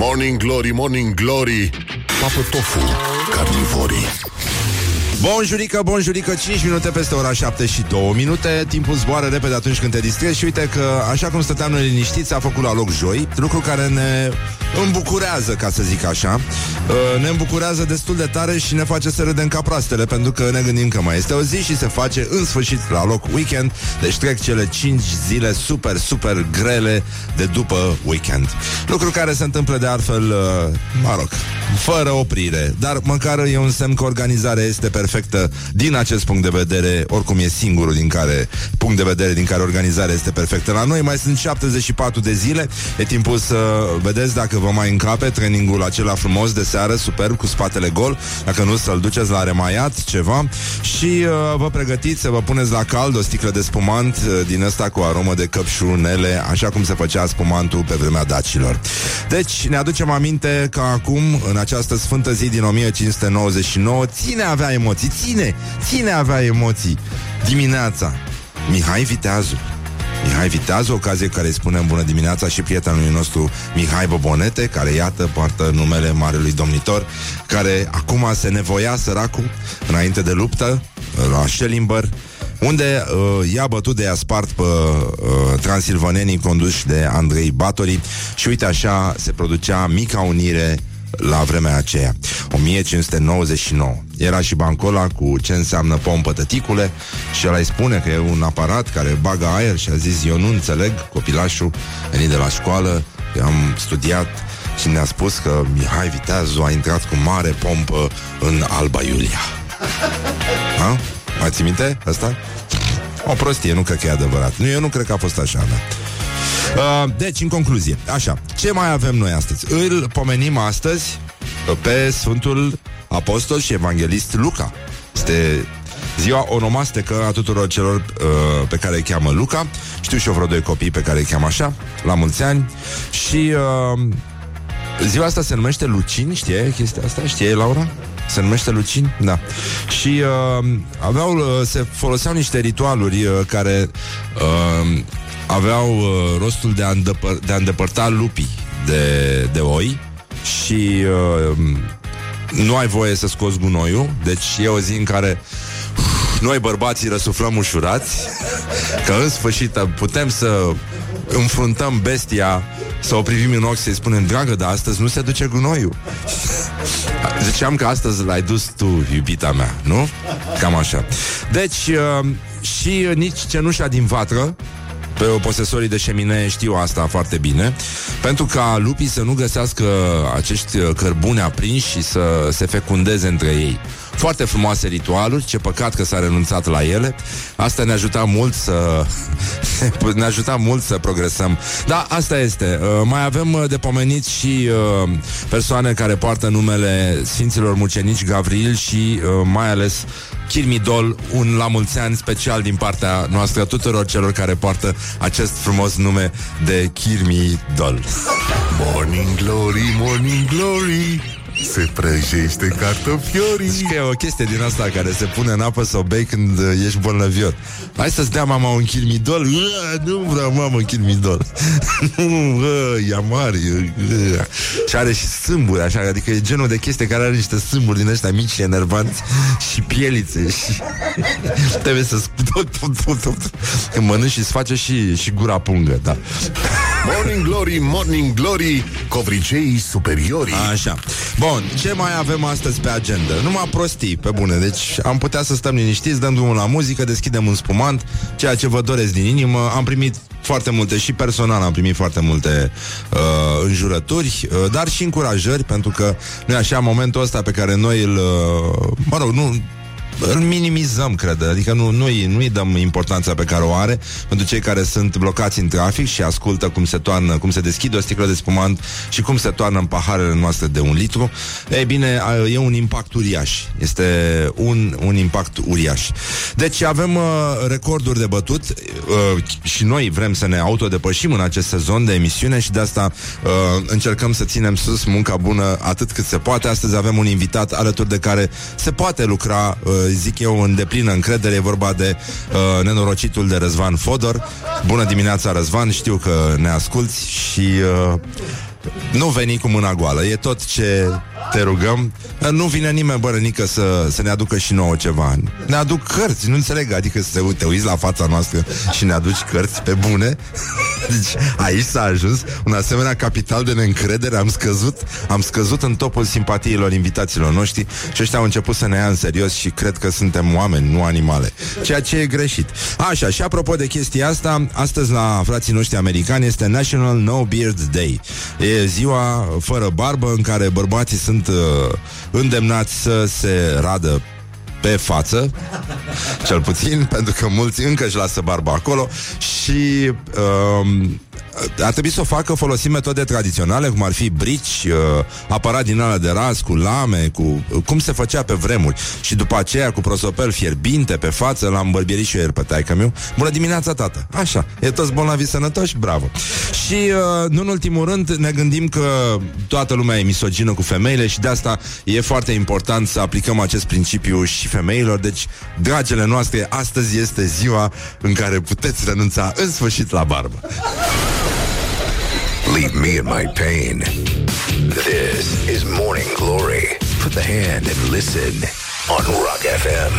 Morning Glory, Morning Glory Papă tofu, carnivorii Bun jurică, bun jurică, 5 minute peste ora 7 și 2 minute. Timpul zboară repede atunci când te distrezi Și uite că, așa cum stăteam noi liniștiți A făcut la loc joi, lucru care ne îmbucurează, ca să zic așa. Uh, Ne îmbucurează destul de tare Și ne face să râdem ca proastele Pentru că ne gândim că mai este o zi și se face În sfârșit la loc weekend. Deci trec cele 5 zile super, super grele De după weekend. Lucru care se întâmplă de altfel uh, Mă rog, fără oprire. Dar măcar e un semn că organizarea este perfectă perfectă din acest punct de vedere, oricum e singurul din care punct de vedere din care organizarea este perfectă. La noi mai sunt 74 de zile, e timpul să vedeți dacă vă mai încape trainingul acela frumos de seară, superb, cu spatele gol, dacă nu să-l duceți la remaiat, ceva, și uh, vă pregătiți să vă puneți la cald o sticlă de spumant uh, din ăsta cu aromă de căpșunele, așa cum se făcea spumantul pe vremea dacilor. Deci, ne aducem aminte că acum, în această sfântă zi din 1599, ține avea emoții emoții. Ține, ține avea emoții. Dimineața Mihai Viteazu. Mihai Viteazu, ocazie care îi spunem bună dimineața și prietenului nostru Mihai Bobonete, care iată poartă numele Marelui Domnitor, care acum se nevoia săracul înainte de luptă la Schellimber, unde uh, i-a bătut de a spart pe uh, transilvanenii conduși de Andrei Batori și uite așa se producea mica unire la vremea aceea, 1599. Era și bancola cu ce înseamnă pompă tăticule și el îi spune că e un aparat care bagă aer și a zis, eu nu înțeleg, copilașul venit de la școală, eu am studiat și ne-a spus că Mihai Viteazu a intrat cu mare pompă în Alba Iulia. Ha? Mai ți minte asta? O prostie, nu cred că e adevărat. Nu, eu nu cred că a fost așa, da. Uh, deci, în concluzie, așa, ce mai avem noi astăzi? Îl pomenim astăzi pe Sfântul Apostol și Evanghelist Luca. Este ziua onomastecă a tuturor celor uh, pe care îi cheamă Luca. Știu și eu vreo doi copii pe care îi cheamă așa, la mulți ani. Și uh, ziua asta se numește Lucin, știe chestia asta? Știe Laura? Se numește Lucin? Da. Și uh, aveau, uh, se foloseau niște ritualuri uh, care uh, aveau uh, rostul de a, îndepăr- de a îndepărta lupii de, de oi și uh, nu ai voie să scoți gunoiul, deci e o zi în care uf, noi bărbații răsuflăm ușurați, că în sfârșit putem să înfruntăm bestia, să o privim în ochi, să-i spunem, dragă, dar astăzi nu se duce gunoiul. Ziceam că astăzi l-ai dus tu, iubita mea, nu? Cam așa. Deci, uh, și nici cenușa din vatră, pe posesorii de șeminee știu asta foarte bine, pentru ca lupii să nu găsească acești cărbune aprinși și să se fecundeze între ei. Foarte frumoase ritualuri, ce păcat că s-a renunțat la ele. Asta ne ajuta mult să ne ajuta mult să progresăm. Da, asta este. Uh, mai avem uh, de pomenit și uh, persoane care poartă numele Sfinților Mucenici Gavril și uh, mai ales Chirmidol, un la mulți ani special din partea noastră tuturor celor care poartă acest frumos nume de Chirmidol. Morning Glory, Morning Glory se prăjește cartofiorii. Zici că e o chestie din asta care se pune în apă să o bei când uh, ești bolnăviot Hai să-ți dea mama un chilmidol. Nu vreau mama un chilmidol. Nu, e amar Și are și sâmburi așa Adică e genul de chestie care are niște sâmburi din ăștia mici și enervanți Și pielițe și... Trebuie să Când mănânci și îți face și, și gura pungă da. Morning Glory, Morning Glory Covriceii superiorii. Așa. Bun, ce mai avem astăzi pe agenda? Numai prostii, pe bune. Deci am putea să stăm liniștiți, dăm drumul la muzică Deschidem un spumant Ceea ce vă doresc din inimă. Am primit foarte multe și personal am primit foarte multe uh, înjurături, uh, dar și încurajări, pentru că nu e așa momentul ăsta pe care noi îl, uh, mă rog, nu îl minimizăm, cred. Adică nu, nu-i, nu-i dăm importanța pe care o are pentru cei care sunt blocați în trafic și ascultă cum se toarnă, cum se deschide o sticlă de spumant și cum se toarnă în paharele noastre de un litru. Ei bine, e un impact uriaș. Este un, un impact uriaș. Deci avem uh, recorduri de bătut uh, și noi vrem să ne autodepășim în acest sezon de emisiune și de asta uh, încercăm să ținem sus munca bună atât cât se poate. Astăzi avem un invitat alături de care se poate lucra uh, zic eu, în deplină încredere. E vorba de uh, nenorocitul de Răzvan Fodor. Bună dimineața, Răzvan, știu că ne asculti și... Uh, nu veni cu mâna goală, e tot ce te rugăm. Nu vine nimeni, bărănică, să, să ne aducă și nouă ceva. Ne aduc cărți, nu înțeleg, adică să te, te uiți la fața noastră și ne aduci cărți pe bune. Deci aici s-a ajuns un asemenea capital de neîncredere. Am scăzut, am scăzut în topul simpatiilor invitaților noștri și ăștia au început să ne ia în serios și cred că suntem oameni, nu animale. Ceea ce e greșit. Așa, și apropo de chestia asta, astăzi la frații noștri americani este National No Beard Day. E ziua fără barbă în care bărbații sunt uh, îndemnați să se radă pe față, cel puțin, pentru că mulți încă își lasă barba acolo. Și uh, ar trebui să o facă folosim metode tradiționale, cum ar fi brici, uh, aparat din ala de ras, cu lame, cu uh, cum se făcea pe vremuri. Și după aceea cu prosopel fierbinte pe față, l-am bărbierit și eu ieri pe taică meu. Bună dimineața, tată! Așa, e toți bolnavi sănătoși, bravo! Și, uh, nu în ultimul rând, ne gândim că toată lumea e misogină cu femeile și de asta e foarte important să aplicăm acest principiu și femeilor. Deci, dragele noastre, astăzi este ziua în care puteți renunța în sfârșit la barbă. Leave me in my pain. This is Morning Glory. Put the hand and listen on Rock FM.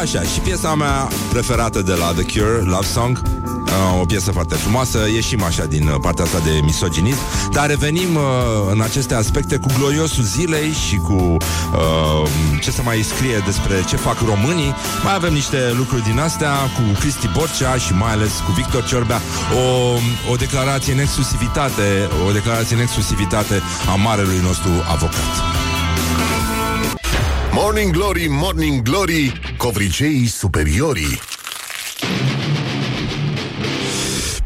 Așa, și piesa mea preferată de la The Cure, Love Song uh, O piesă foarte frumoasă. Ieșim așa din uh, partea asta de misoginism. Dar revenim uh, în aceste aspecte Cu gloriosul zilei și cu uh, Ce se mai scrie despre ce fac românii. Mai avem niște lucruri din astea Cu Cristi Borcea și mai ales cu Victor Ciorbea. O, o declarație în exclusivitate O declarație în exclusivitate A marelui nostru avocat. Morning Glory, Morning Glory, covriceii superiorii.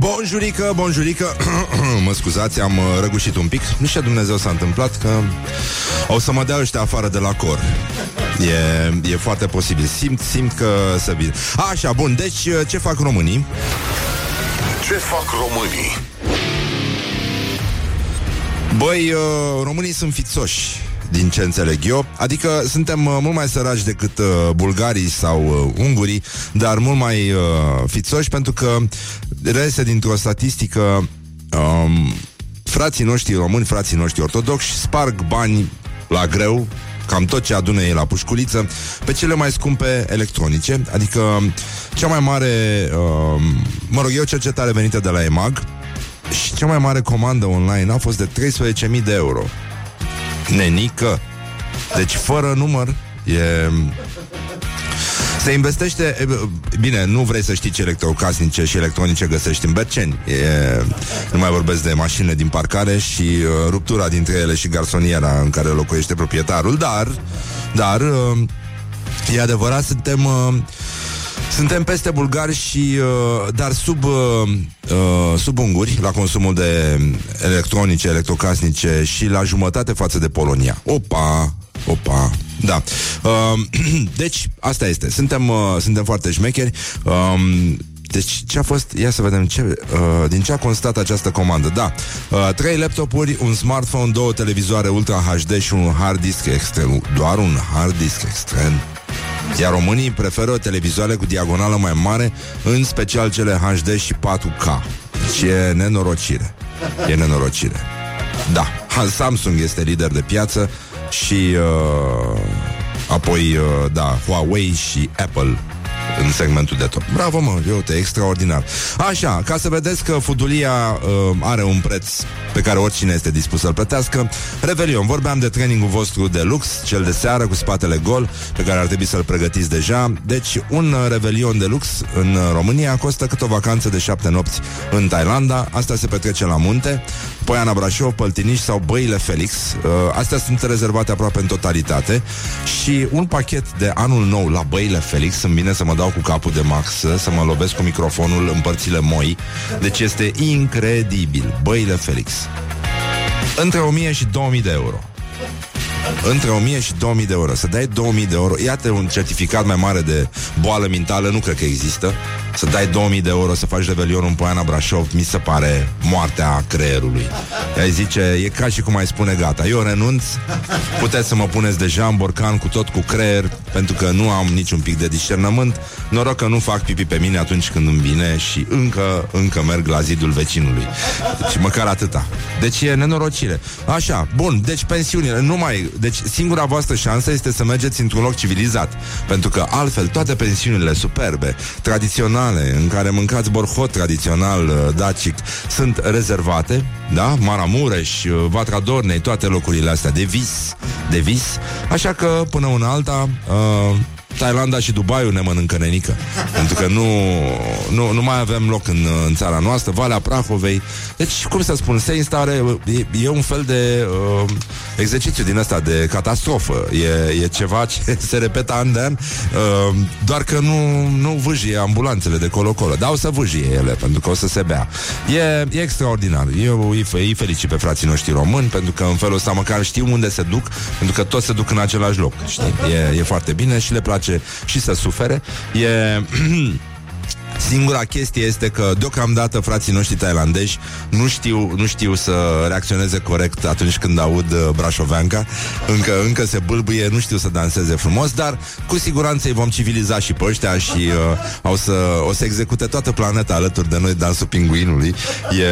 Bonjurică, bonjurică. Mă scuzați, am uh, răgușit un pic. Nu știu Dumnezeu s-a întâmplat Că o să mă dea ăștia afară de la cor. E, e foarte posibil. Simt, simt că să vin. Așa, bun, deci uh, ce fac românii? Ce fac românii? Băi, uh, românii sunt fițoși din ce înțeleg eu. Adică suntem uh, mult mai săraci decât uh, bulgarii sau uh, ungurii, dar mult mai uh, fițoși pentru că reiese dintr-o statistică um, frații noștri români, frații noștri ortodoxi sparg bani la greu cam tot ce adună ei la pușculiță, pe cele mai scumpe electronice, adică cea mai mare, uh, mă rog, e o cercetare venită de la EMAG și cea mai mare comandă online a fost de 13.000 de euro. Nenică. Deci fără număr e... Se investește, e, bine, nu vrei să știi ce electrocasnice și electronice găsești în Berceni. E, nu mai vorbesc de mașinile din parcare și uh, ruptura dintre ele și garsoniera în care locuiește proprietarul, dar, dar, uh, e adevărat, suntem... Uh, suntem peste bulgari și uh, dar sub uh, uh, sub unguri la consumul de electronice, electrocasnice și la jumătate față de Polonia. Opa, opa. Da. Uh, deci, asta este. Suntem, uh, suntem foarte șmecheri. Um, deci ce a fost? Ia să vedem ce, uh, din ce a constat această comandă. Da, uh, trei laptopuri, un smartphone, două televizoare Ultra HD și un hard disk extern. Doar un hard disk extern. Iar românii preferă televizoare cu diagonală mai mare, în special cele HD și 4K. Deci e nenorocire. E nenorocire. Da, Samsung este lider de piață și uh, apoi, uh, da, Huawei și Apple în segmentul de top. Bravo, mă, eu te extraordinar. Așa, ca să vedeți că fudulia uh, are un preț pe care oricine este dispus să-l plătească. Revelion, vorbeam de trainingul vostru de lux, cel de seară cu spatele gol, pe care ar trebui să-l pregătiți deja. Deci, un uh, revelion de lux în uh, România costă cât o vacanță de șapte nopți în Thailanda. Asta se petrece la munte. Poiana Brașov, Păltiniș sau Băile Felix. Uh, astea sunt rezervate aproape în totalitate. Și un pachet de anul nou la Băile Felix, îmi vine să mă dau cu capul de max, să mă lovesc cu microfonul în părțile moi. Deci este incredibil. Băile Felix. Între 1000 și 2000 de euro. Între 1000 și 2000 de euro. Să dai 2000 de euro. Iată un certificat mai mare de boală mentală. Nu cred că există. Să dai 2000 de euro să faci revelionul în Poiana Brașov, mi se pare moartea creierului. Ai zice, e ca și cum ai spune, gata, eu renunț, puteți să mă puneți deja în borcan cu tot cu creier, pentru că nu am niciun pic de discernământ, noroc că nu fac pipi pe mine atunci când îmi vine și încă, încă merg la zidul vecinului. Deci măcar atâta. Deci e nenorocire. Așa, bun, deci pensiunile, nu mai, deci singura voastră șansă este să mergeți într-un loc civilizat, pentru că altfel toate pensiunile superbe, tradiționale, în care mâncați borhot tradițional uh, dacic, sunt rezervate, da? Maramureș, uh, Vatra Dornei, toate locurile astea de vis, de vis. Așa că, până una alta, uh, Thailanda și Dubaiul ne mănâncă nenică. Pentru că nu, nu, nu mai avem loc în, în țara noastră, Valea Prahovei. Deci, cum să spun, se instare, e, e un fel de uh, exercițiu din ăsta de catastrofă. E, e ceva ce se repetă an de an, uh, doar că nu, nu vâjie ambulanțele de colo-colo. Dar o să vâjie ele, pentru că o să se bea. E, e extraordinar. Eu îi, îi felicit pe frații noștri români, pentru că în felul ăsta măcar știu unde se duc, pentru că toți se duc în același loc. Știi? E, e foarte bine și le place face și să sufere. E... Singura chestie este că deocamdată frații noștri tailandezi nu știu, nu știu să reacționeze corect atunci când aud uh, brașoveanca. Încă, încă se bâlbâie, nu știu să danseze frumos, dar cu siguranță îi vom civiliza și pe ăștia și uh, o, să, o să execute toată planeta alături de noi dansul pinguinului. E,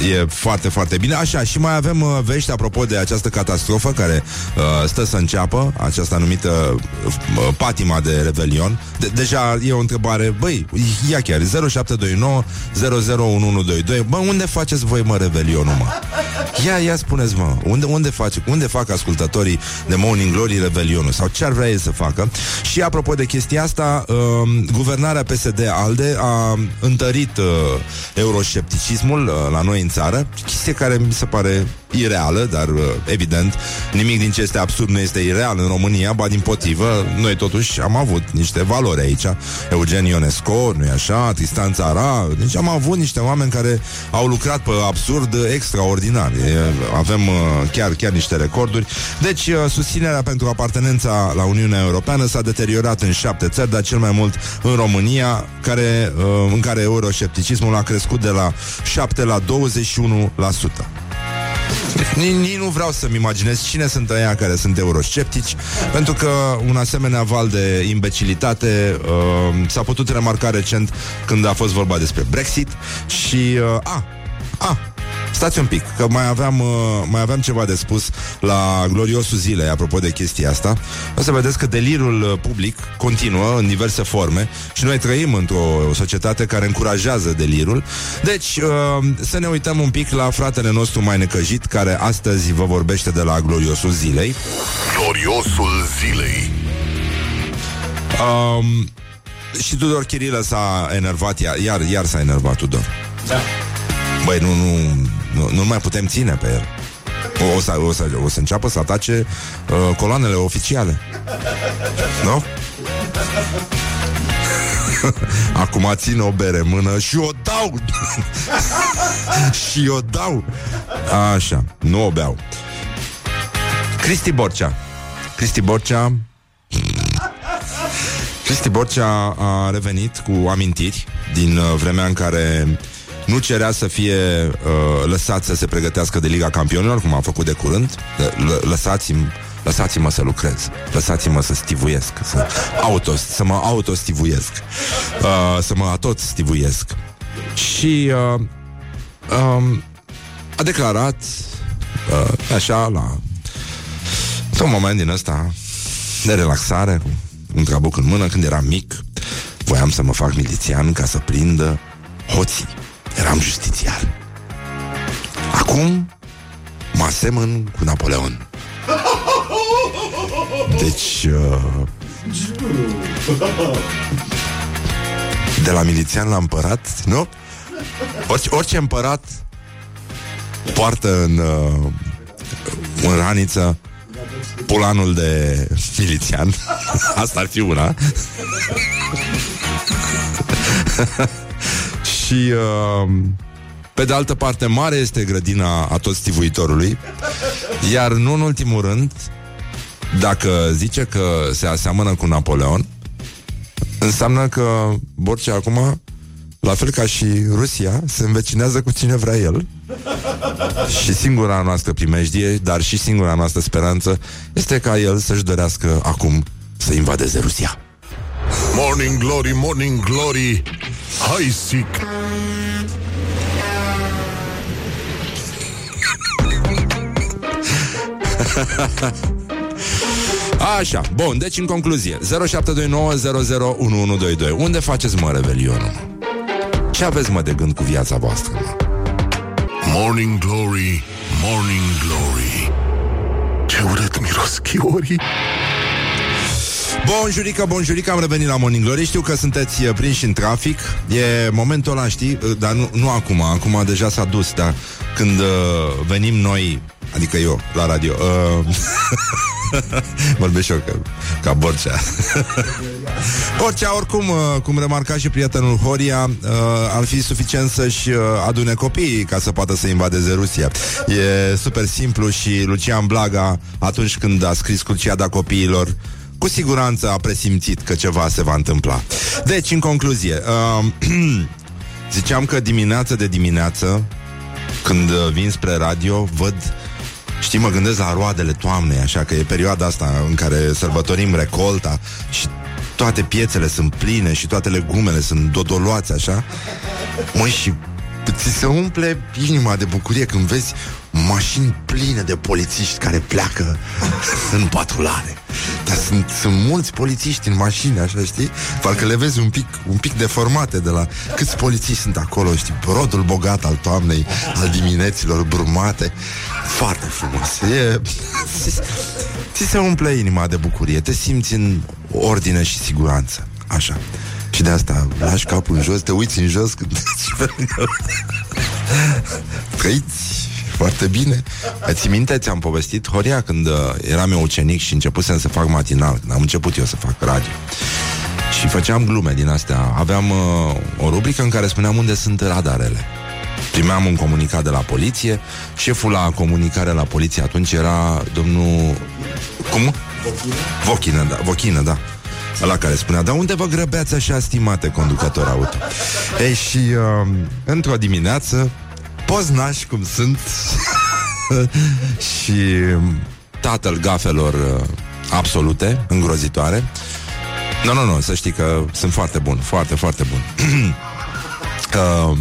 uh, e foarte, foarte bine. Așa, și mai avem uh, vești apropo de această catastrofă care uh, stă să înceapă, aceasta numită uh, patima de Revelion. De- deja e o întrebare, băi, ia chiar, 0729 001122. Bă, unde faceți voi, mă, Revelionul, mă? Ia, ia spuneți, mă, unde, unde, face, unde fac ascultătorii de Morning Glory Revelionul? Sau ce ar vrea ei să facă? Și apropo de chestia asta, uh, guvernarea PSD-ALDE a întărit uh, euroscepticismul uh, la noi în țară, chestie care mi se pare ireală, dar uh, evident, nimic din ce este absurd nu este ireal în România, ba din potrivă, noi totuși am avut niște valori aici. Eugen Ionesco, nu-i așa, Tristan Țara, deci am avut niște oameni care au lucrat pe absurd extraordinar. E, avem uh, chiar, chiar niște recorduri. Deci, uh, susținerea pentru apartenența la Uniunea Europeană s-a deteriorat în șapte țări, dar cel mai mult în România, care, uh, în care euroscepticismul a crescut de la 7 la 21%. Nici nu vreau să-mi imaginez cine sunt ăia care sunt eurosceptici, pentru că un asemenea val de imbecilitate uh, s-a putut remarca recent când a fost vorba despre Brexit și... Uh, a, a, Stați un pic, că mai aveam, uh, mai aveam ceva de spus la gloriosul zilei, apropo de chestia asta. O să vedeți că delirul uh, public continuă în diverse forme și noi trăim într-o societate care încurajează delirul. Deci, uh, să ne uităm un pic la fratele nostru mai necăjit, care astăzi vă vorbește de la gloriosul zilei. Gloriosul zilei. Um, și Tudor Chirilă s-a enervat, iar, iar, iar s-a enervat Tudor. Da. Băi, nu, nu, nu, nu mai putem ține pe el. O, o, să, o, să, o să înceapă să atace uh, coloanele oficiale. Nu? Acum țin o bere în mână și o dau Și o dau Așa, nu o beau Cristi Borcea Cristi Borcea Cristi Borcea a revenit cu amintiri Din uh, vremea în care nu cerea să fie uh, lăsat să se pregătească de Liga Campionilor, cum a făcut de curând. L- lăsați-mi Lăsați-mă să lucrez. Lăsați-mă să stivuiesc Să, auto, să mă autostivuiesc. Uh, Să mă tot stivuiesc Și uh, um, A declarat uh, Așa la Un moment din ăsta De relaxare Cu un trabuc în mână Când eram mic Voiam să mă fac milițian Ca să prindă hoții Eram justițiar. Acum Mă asemăn cu Napoleon. Deci uh, De la milițian la împărat Nu? Orice, orice împărat Poartă în uh, În raniță Pulanul de milițian. Asta ar fi una Și uh, Pe de altă parte Mare este grădina a tot stivuitorului Iar nu în ultimul rând Dacă zice că se aseamănă cu Napoleon Înseamnă că Borcea acum, la fel ca și Rusia, se învecinează cu cine vrea el. și singura noastră primejdie, dar și singura noastră speranță, este ca el să-și dorească acum să invadeze Rusia. Morning Glory, Morning Glory, hai sic! Așa, bun, deci în concluzie 0729001122 Unde faceți mă revelionul? Ce aveți mă de gând cu viața voastră? Mă? Morning Glory, Morning Glory Ce urât miros chiorii Bun jurică, bun jurică, am revenit la Morning Glory. Știu că sunteți uh, prinși în trafic. E momentul ăla, știi, uh, dar nu, nu acum. Acum deja s-a dus, dar când uh, venim noi Adică eu, la radio uh, Vorbesc eu ca, ca Borcea. Borcea, oricum, uh, cum remarca și prietenul Horia uh, Ar fi suficient să-și uh, adune copiii Ca să poată să invadeze Rusia. E super simplu și Lucian Blaga Atunci când a scris Cruciada copiilor cu siguranță a presimțit că ceva se va întâmpla. Deci, în concluzie, uh, ziceam că dimineață de dimineață, când uh, vin spre radio, văd Știi, mă gândesc la roadele toamnei, așa că e perioada asta în care sărbătorim recolta și toate piețele sunt pline și toate legumele sunt dodoloați, așa. Măi, și ți se umple inima de bucurie când vezi mașini pline de polițiști care pleacă în patrulare. Dar sunt, sunt mulți polițiști în mașini, așa, știi? Parcă le vezi un pic, un pic deformate de la câți polițiști sunt acolo, știi? Rodul bogat al toamnei, al dimineților brumate. Foarte frumos. E... Ți se umple inima de bucurie, te simți în ordine și siguranță. Așa. Și de asta lași capul în jos, te uiți în jos când Trăiți foarte bine. Îți minte, ți-am povestit, Horia, când uh, eram eu ucenic și începusem să fac matinal, când am început eu să fac radio. Și făceam glume din astea. Aveam uh, o rubrică în care spuneam unde sunt radarele. Primeam un comunicat de la poliție. Șeful la comunicare la poliție atunci era domnul... Cum? Vochină, da. Vochină, da. La care spunea, dar unde vă grăbeați așa, stimate conducător auto? Ei, și uh, într-o dimineață poznași cum sunt și tatăl gafelor uh, absolute, îngrozitoare. Nu, nu, nu, să știi că sunt foarte bun, foarte, foarte bun. uh,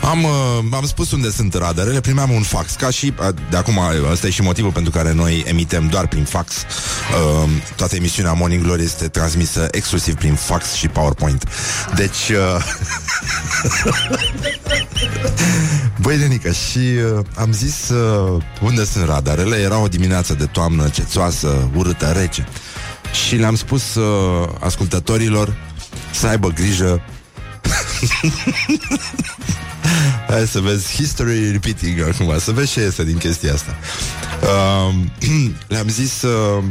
am, uh, am spus unde sunt radarele, primeam un fax, ca și, uh, de acum, ăsta e și motivul pentru care noi emitem doar prin fax. Uh, toată emisiunea Morning Glory este transmisă exclusiv prin fax și PowerPoint. Deci... Uh, Băi, Lenica, și uh, am zis uh, unde sunt radarele. Era o dimineață de toamnă cețoasă, urâtă, rece. Și le-am spus uh, ascultătorilor să aibă grijă Hai să vezi History repeating acum Să vezi ce este din chestia asta. Uh, Le-am zis uh,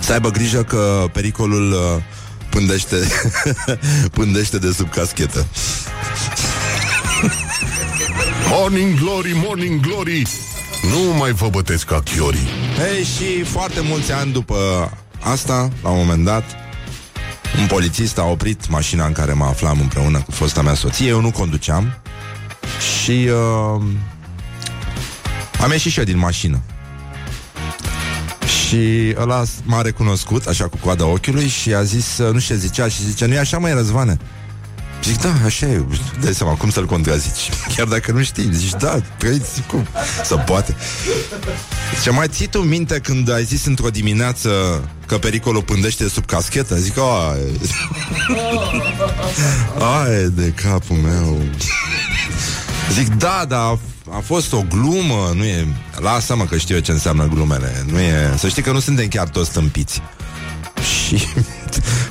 Să aibă grijă că pericolul uh, Pândește Pândește de sub caschetă. Morning Glory, Morning Glory. Nu mai vă bătesc ca chiorii. Hei, și foarte mulți ani după asta La un moment dat un polițist a oprit mașina în care mă aflam împreună cu fosta mea soție, eu nu conduceam și uh, am ieșit și eu din mașină. Și ăla m-a recunoscut, așa cu coada ochiului Și a zis, uh, nu știu ce zicea Și zice, nu e așa mai Răzvane? Zic, da, așa e Dai seama, cum să-l contrazici. Chiar dacă nu știi, zici, da, trăiți cum? Să poate. Zice, mai ții tu minte când ai zis într-o dimineață Că pericolul pândește sub caschetă? Zic, ai Ai de capul meu. Zic, da, da, a, a fost o glumă Nu e, lasă-mă că știu eu ce înseamnă glumele Nu e, să știi că nu suntem chiar toți stâmpiți. Și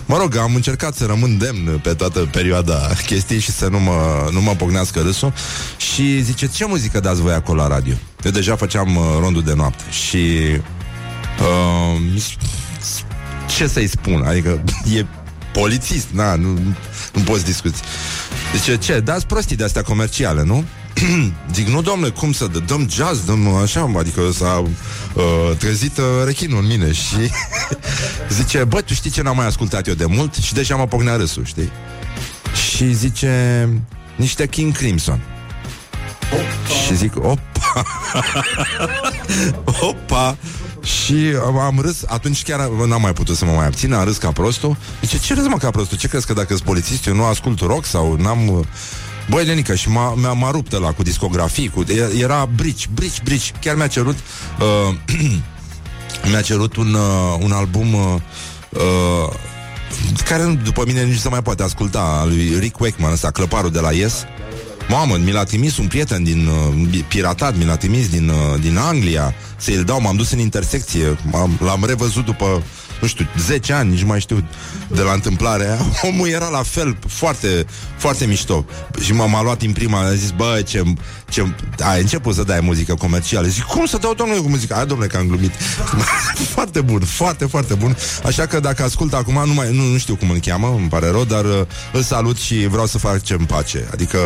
Mă rog, am încercat să rămân demn pe toată perioada chestiei și să nu mă, nu mă pognească râsul Și zice, ce muzică dați voi acolo la radio? Eu deja făceam uh, rondul de noapte și... Uh, ce să-i spun? Adică e polițist, na, nu, nu poți discuți. Zice, ce, dați prostii de astea comerciale, nu? zic, nu domnule, cum să dă? Dăm jazz, dăm așa, adică s-a uh, trezit uh, rechinul în mine și zice, bă, tu știi ce n-am mai ascultat eu de mult? Și deja mă pocnea râsul, știi? Și zice, niște King Crimson. Și zic, opa Opa și am râs, atunci chiar n-am mai putut să mă mai abțin, am râs ca prostul. Zice, ce râs mă ca prostul? Ce crezi că dacă sunt polițist, eu nu ascult rock sau n-am... Băi, Lenica, și m-a, m-a, m-a rupt la cu discografii, cu, era brici, brici, brici. Chiar mi-a cerut uh, mi-a cerut un, uh, un album uh, uh, care după mine nici se mai poate asculta, al lui Rick Wakeman ăsta, clăparul de la Yes. Mamă, mi l-a trimis un prieten din uh, piratat, mi l-a trimis din, uh, din Anglia să-i dau, m-am dus în intersecție, m-am, l-am revăzut după nu știu, 10 ani, nici mai știu de la întâmplarea aia, omul era la fel, foarte, foarte mișto. Și m-a luat în prima, a zis, bă, ce, ce... Ai început să dai muzică comercială. Zic, cum să dau, domnule, cu muzică? Ai, domnule, că am glumit. foarte bun, foarte, foarte bun. Așa că dacă ascult acum, nu, mai, nu, nu știu cum îl cheamă, îmi pare rău, dar uh, îl salut și vreau să facem pace. Adică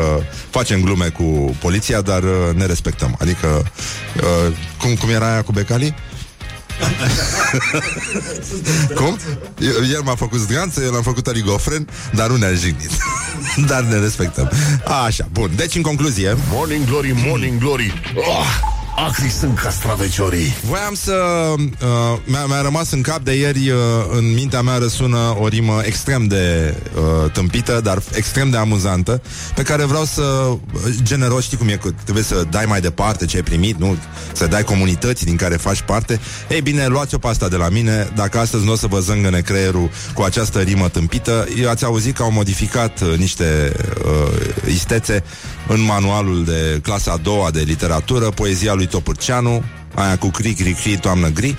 facem glume cu poliția, dar uh, ne respectăm. Adică, uh, cum, cum era aia cu Becali? Cum? El m-a făcut zganță, eu l-am făcut aligofren, dar nu ne-a jignit. dar ne respectăm. Așa, bun. Deci, în concluzie... Morning Glory, Morning Glory! Oh! Acri sunt castraveciorii. Voiam să... Uh, mi-a, mi-a rămas în cap de ieri uh, În mintea mea răsună o rimă Extrem de uh, tâmpită Dar extrem de amuzantă Pe care vreau să... Uh, generos, știi cum e Trebuie să dai mai departe ce ai primit nu? Să dai comunității din care faci parte. Ei bine, luați-o pe asta de la mine. Dacă astăzi nu o să vă zângăne creierul Cu această rimă tâmpită Ați auzit că au modificat uh, niște uh, istețe În manualul de clasa a doua de literatură Poezia lui lui Topârceanu, aia cu cri, cri, cri, toamnă gri,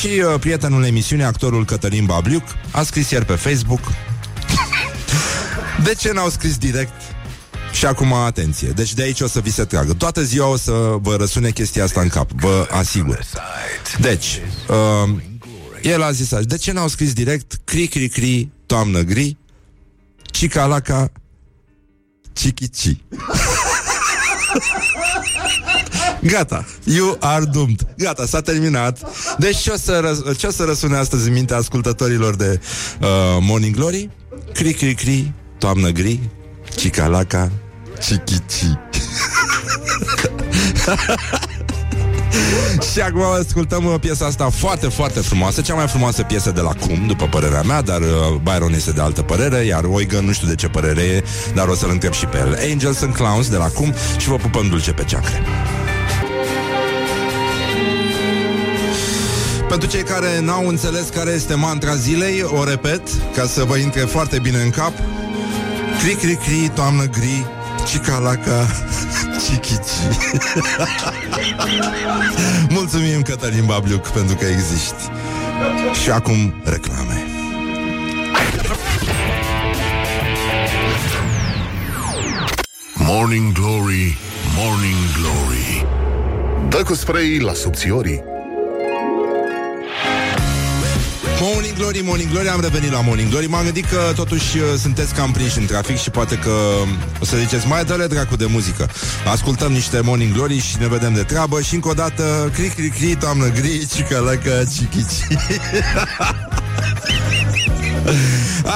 și uh, prietenul emisiunii, actorul Cătălin Babliuc, a scris ieri pe Facebook. De ce n-au scris direct? Și acum, atenție, deci de aici o să vi se tragă. Toată ziua o să vă răsune chestia asta în cap. Vă asigur. Deci, uh, el a zis așa. De ce n-au scris direct Cri, cri, cri, toamnă gri? Cicalaca Chichici Gata, you are doomed. Gata, s-a terminat. Deci ce o să, răs- ce o să răsune astăzi în mintea ascultătorilor de uh, Morning Glory? Cri, cri, cri, toamnă gri Cicalaca, chichici și acum ascultăm uh, piesa asta foarte, foarte frumoasă Cea mai frumoasă piesă de la Cum, după părerea mea Dar uh, Byron este de altă părere Iar Oigan nu știu de ce părere e Dar o să-l întreb și pe el Angels and Clowns de la Cum Și vă pupăm dulce pe ceacre Pentru cei care n-au înțeles care este mantra zilei, o repet, ca să vă intre foarte bine în cap. Cri, cri, cri, toamnă gri, cicalaca, chichici. Mulțumim, Cătălin Babliuc, pentru că existi. Și acum reclame. Morning Glory, Morning Glory Dă cu spray la subțiorii Morning Glory, Morning Glory, am revenit la Morning Glory. M-am gândit că totuși uh, sunteți cam prinși în trafic Și poate că o să ziceți Mai dă dracu de muzică. Ascultăm niște Morning Glory și ne vedem de treabă Și încă o dată Cri, cri, cri, toamnă gri Cicălăcă, cichici.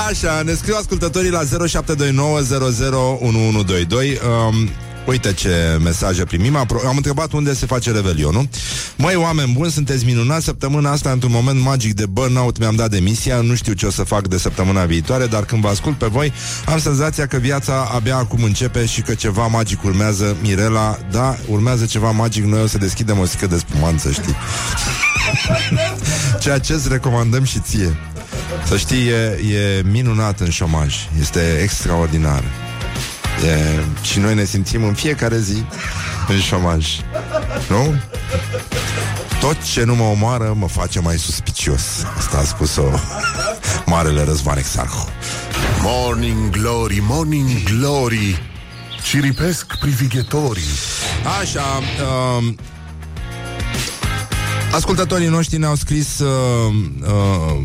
Așa, ne scriu ascultătorii la 0729 um, Uite ce mesaje primim. Am întrebat unde se face revelionul. Măi, oameni buni, sunteți minunați. Săptămâna asta, într-un moment magic de burnout, mi-am dat demisia. Nu știu ce o să fac de săptămâna viitoare, dar când vă ascult pe voi, am senzația că viața abia acum începe și că ceva magic urmează. Mirela, da, urmează ceva magic. Noi o să deschidem o stică de spumanță, știi? Ceea ce îți recomandăm și ție. Să știi, e, e minunat în șomaj. Este extraordinar. E, și noi ne simțim în fiecare zi în șomaj. Nu? Tot ce nu mă omoară mă face mai suspicios. Asta a spus-o Marele Răzvan Exarhu. Morning Glory, Morning Glory, ciripesc privighetorii. Așa, uh, Ascultătorii noștri ne-au scris uh, uh,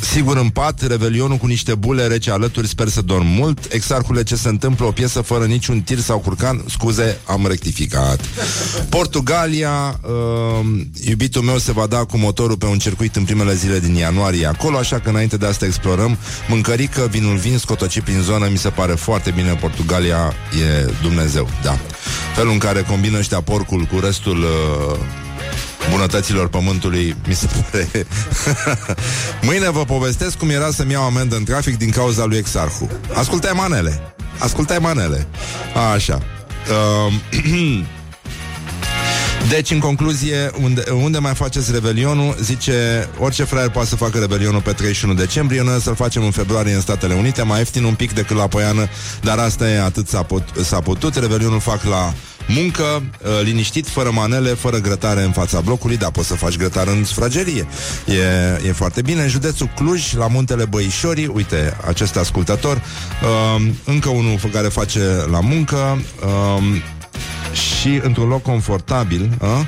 Sigur în pat, revelionul cu niște bule rece alături, sper să dorm mult. Exarhule, ce se întâmplă? O piesă fără niciun tir sau curcan? Scuze, am rectificat. Portugalia, uh, iubitul meu se va da cu motorul pe un circuit în primele zile din ianuarie acolo, așa că înainte de asta explorăm. Mâncărică, vinul vin, scotoci prin zonă, mi se pare foarte bine. Portugalia e Dumnezeu, da. Felul în care combină ăștia porcul cu restul... Uh, bunătăților pământului, mi se pare. Mâine vă povestesc cum era să-mi iau amendă în trafic din cauza lui Exarhu. Ascultai manele. Ascultai manele. A, așa. Uh, Deci, în concluzie, unde, unde mai faceți Revelionul? Zice, orice fraier poate să facă Revelionul pe 31 decembrie, noi să-l facem în februarie în Statele Unite, mai ieftin un pic decât la Poiană, dar asta e atât s-a, put, s-a putut. Revelionul fac la muncă, uh, liniștit, fără manele, fără grătare în fața blocului, dar poți să faci grătare în sufragerie. E, e foarte bine. În județul Cluj, la muntele Băișorii, uite, acest ascultător, uh, încă unul care face la muncă, uh, și într-un loc confortabil, a?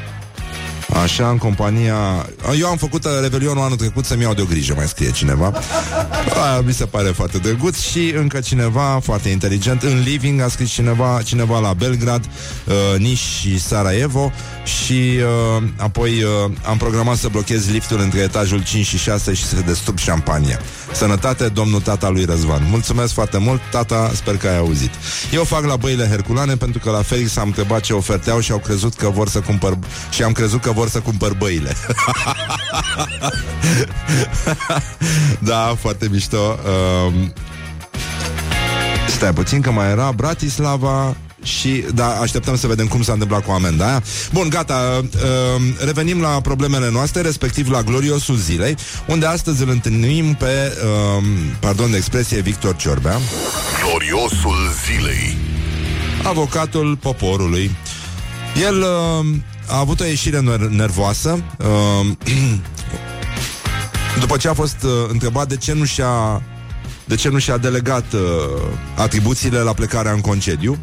Așa, în compania... Eu am făcut uh, Revelionul anul trecut să-mi iau de o grijă, mai scrie cineva. Aia mi se pare foarte drăguț și încă cineva foarte inteligent. În Living a scris cineva, cineva la Belgrad, uh, Niș și Sarajevo și uh, apoi uh, am programat să blochez liftul între etajul 5 și 6 și să destup șampania. Sănătate, domnul tata lui Răzvan. Mulțumesc foarte mult, tata, sper că ai auzit. Eu fac la băile Herculane pentru că la Felix am întrebat ce oferteau și au crezut că vor să cumpăr și am crezut că vor să cumpăr băile. da, foarte mișto. Uh, stai puțin că mai era Bratislava și da, așteptăm să vedem cum s-a întâmplat cu amenda aia. Bun, gata, uh, revenim la problemele noastre, respectiv la gloriosul zilei, unde astăzi îl întâlnim pe, uh, pardon de expresie, Victor Ciorbea. Gloriosul zilei. Avocatul poporului. El uh, a avut o ieșire nervoasă uh, după ce a fost uh, întrebat de ce nu și-a de ce nu și-a delegat uh, atribuțiile la plecarea în concediu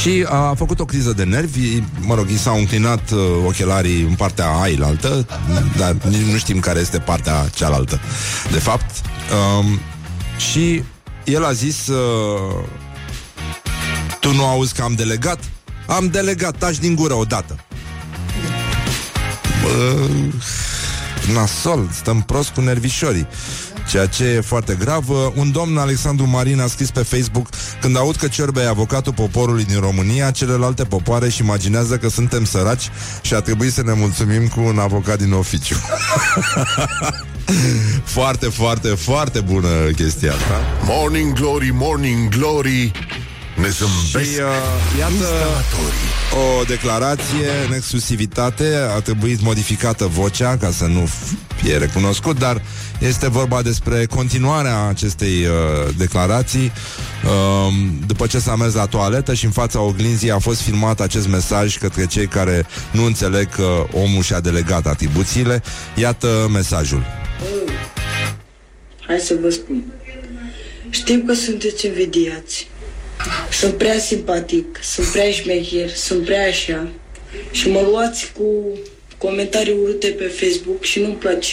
și a făcut o criză de nervi, mă rog, i s-au înclinat uh, ochelarii în partea ailaltă, dar nici nu știm care este partea cealaltă, de fapt. Um, și el a zis, uh, tu nu auzi că am delegat? Am delegat, taci din gură odată. Bă, nasol, stăm prost cu nervișorii. Ceea ce e foarte grav. Un domn, Alexandru Marin, a scris pe Facebook Când aud că Ciorbe e avocatul poporului din România, celelalte popoare și imaginează că suntem săraci și a trebuit să ne mulțumim cu un avocat din oficiu. foarte, foarte, foarte bună chestia asta. Morning Glory, Morning Glory, ne zâmbesc și, uh, iată o declarație în exclusivitate. A trebuit modificată vocea ca să nu fie recunoscut, dar este vorba despre continuarea acestei uh, declarații. Uh, după ce s-a mers la toaletă și în fața oglinzii a fost filmat acest mesaj către cei care nu înțeleg că omul și-a delegat atribuțiile. Iată mesajul. Hai să vă spun. Știu că sunteți invidiați. Sunt prea simpatic, sunt prea șmecher, sunt prea așa. Și mă luați cu comentarii urâte pe Facebook și nu-mi place.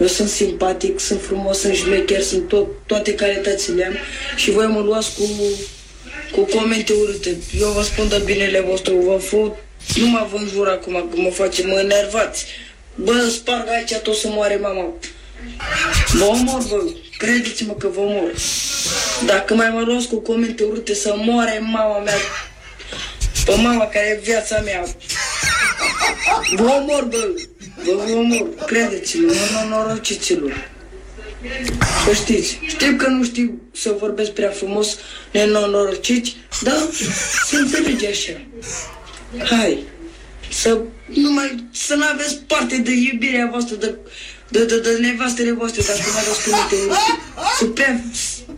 Eu sunt simpatic, sunt frumos, sunt șmecher, sunt tot, toate calitățile am și voi mă luați cu, cu comente urâte. Eu vă spun de binele vostru, vă fut, nu mă vă înjur acum că mă face, mă enervați. Bă, sparg aici tot să moare mama. Vă omor, bă, credeți-mă că vă omor. Dacă mai mă luați cu comente urâte să moare mama mea, pe mama care e viața mea, vă omor, bă. Vă omor, credeți-mă, nenorociților. Să știți, știu că nu știu să vorbesc prea frumos, nenorociți, dar se înțelege așa. Hai, să nu mai, să nu aveți parte de iubirea voastră, de, de, de, de nevastele voastre, dacă nu aveți cuvinte. Sunt prea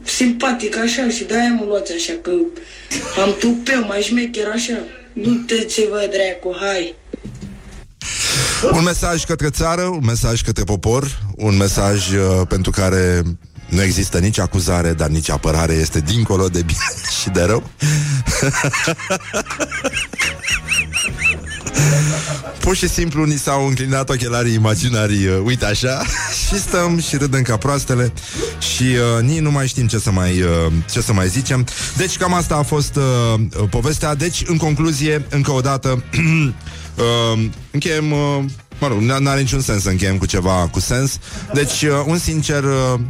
simpatic așa și de-aia mă luați așa, că am tupeu, mai șmecher așa. Nu te ce vă dracu, hai. Un mesaj către țară, un mesaj către popor, un mesaj uh, pentru care nu există nici acuzare, dar nici apărare este dincolo de bine și de rău. Pur și simplu ni s-au înclinat ochelarii imaginarii, uh, uite așa, și stăm și râdem ca proastele și uh, nici nu mai știm ce să mai, uh, ce să mai zicem. Deci cam asta a fost uh, uh povestea. Deci, în concluzie, încă o dată, uh, încheiem... Uh, Mă rog, n-are niciun sens să încheiem cu ceva cu sens. Deci, uh, un sincer uh,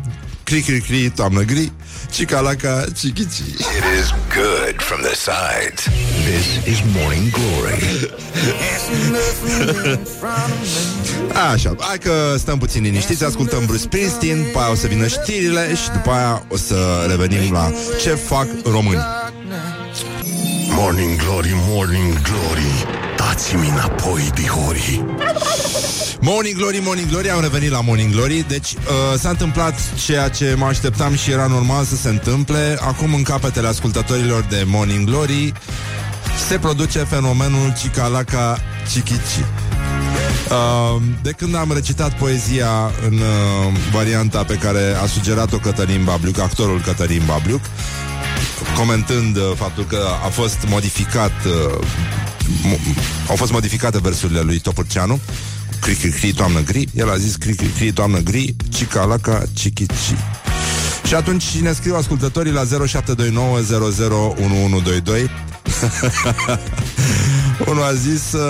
cri cri cri toamnă gri, cicalaca cichici. It is good from the sides. This is Morning Glory. Așa, hai că stăm puțin liniștiți, ascultăm Bruce Springsteen, după aia o să vină știrile și după aia o să revenim la ce fac români. Morning Glory, Morning Glory Dați-mi înapoi, dihorii Morning Glory, Morning Glory, am revenit la Morning Glory. Deci uh, s-a întâmplat ceea ce mă așteptam și era normal să se întâmple. Acum în capetele ascultătorilor de Morning Glory Se produce fenomenul Cicalaca Cichici. Uh, de când am recitat poezia în uh, varianta pe care a sugerat-o Cătălin Babliuc, actorul Cătălin Babliuc, comentând uh, faptul că a fost modificat uh, au fost modificate versurile lui Topârceanu Cri, cri, cri, toamnă gri. El a zis cri, cri, cri, toamnă gri Cicalaca, cichici. Și atunci ne scriu ascultătorii la 0729001122 Unul a zis uh,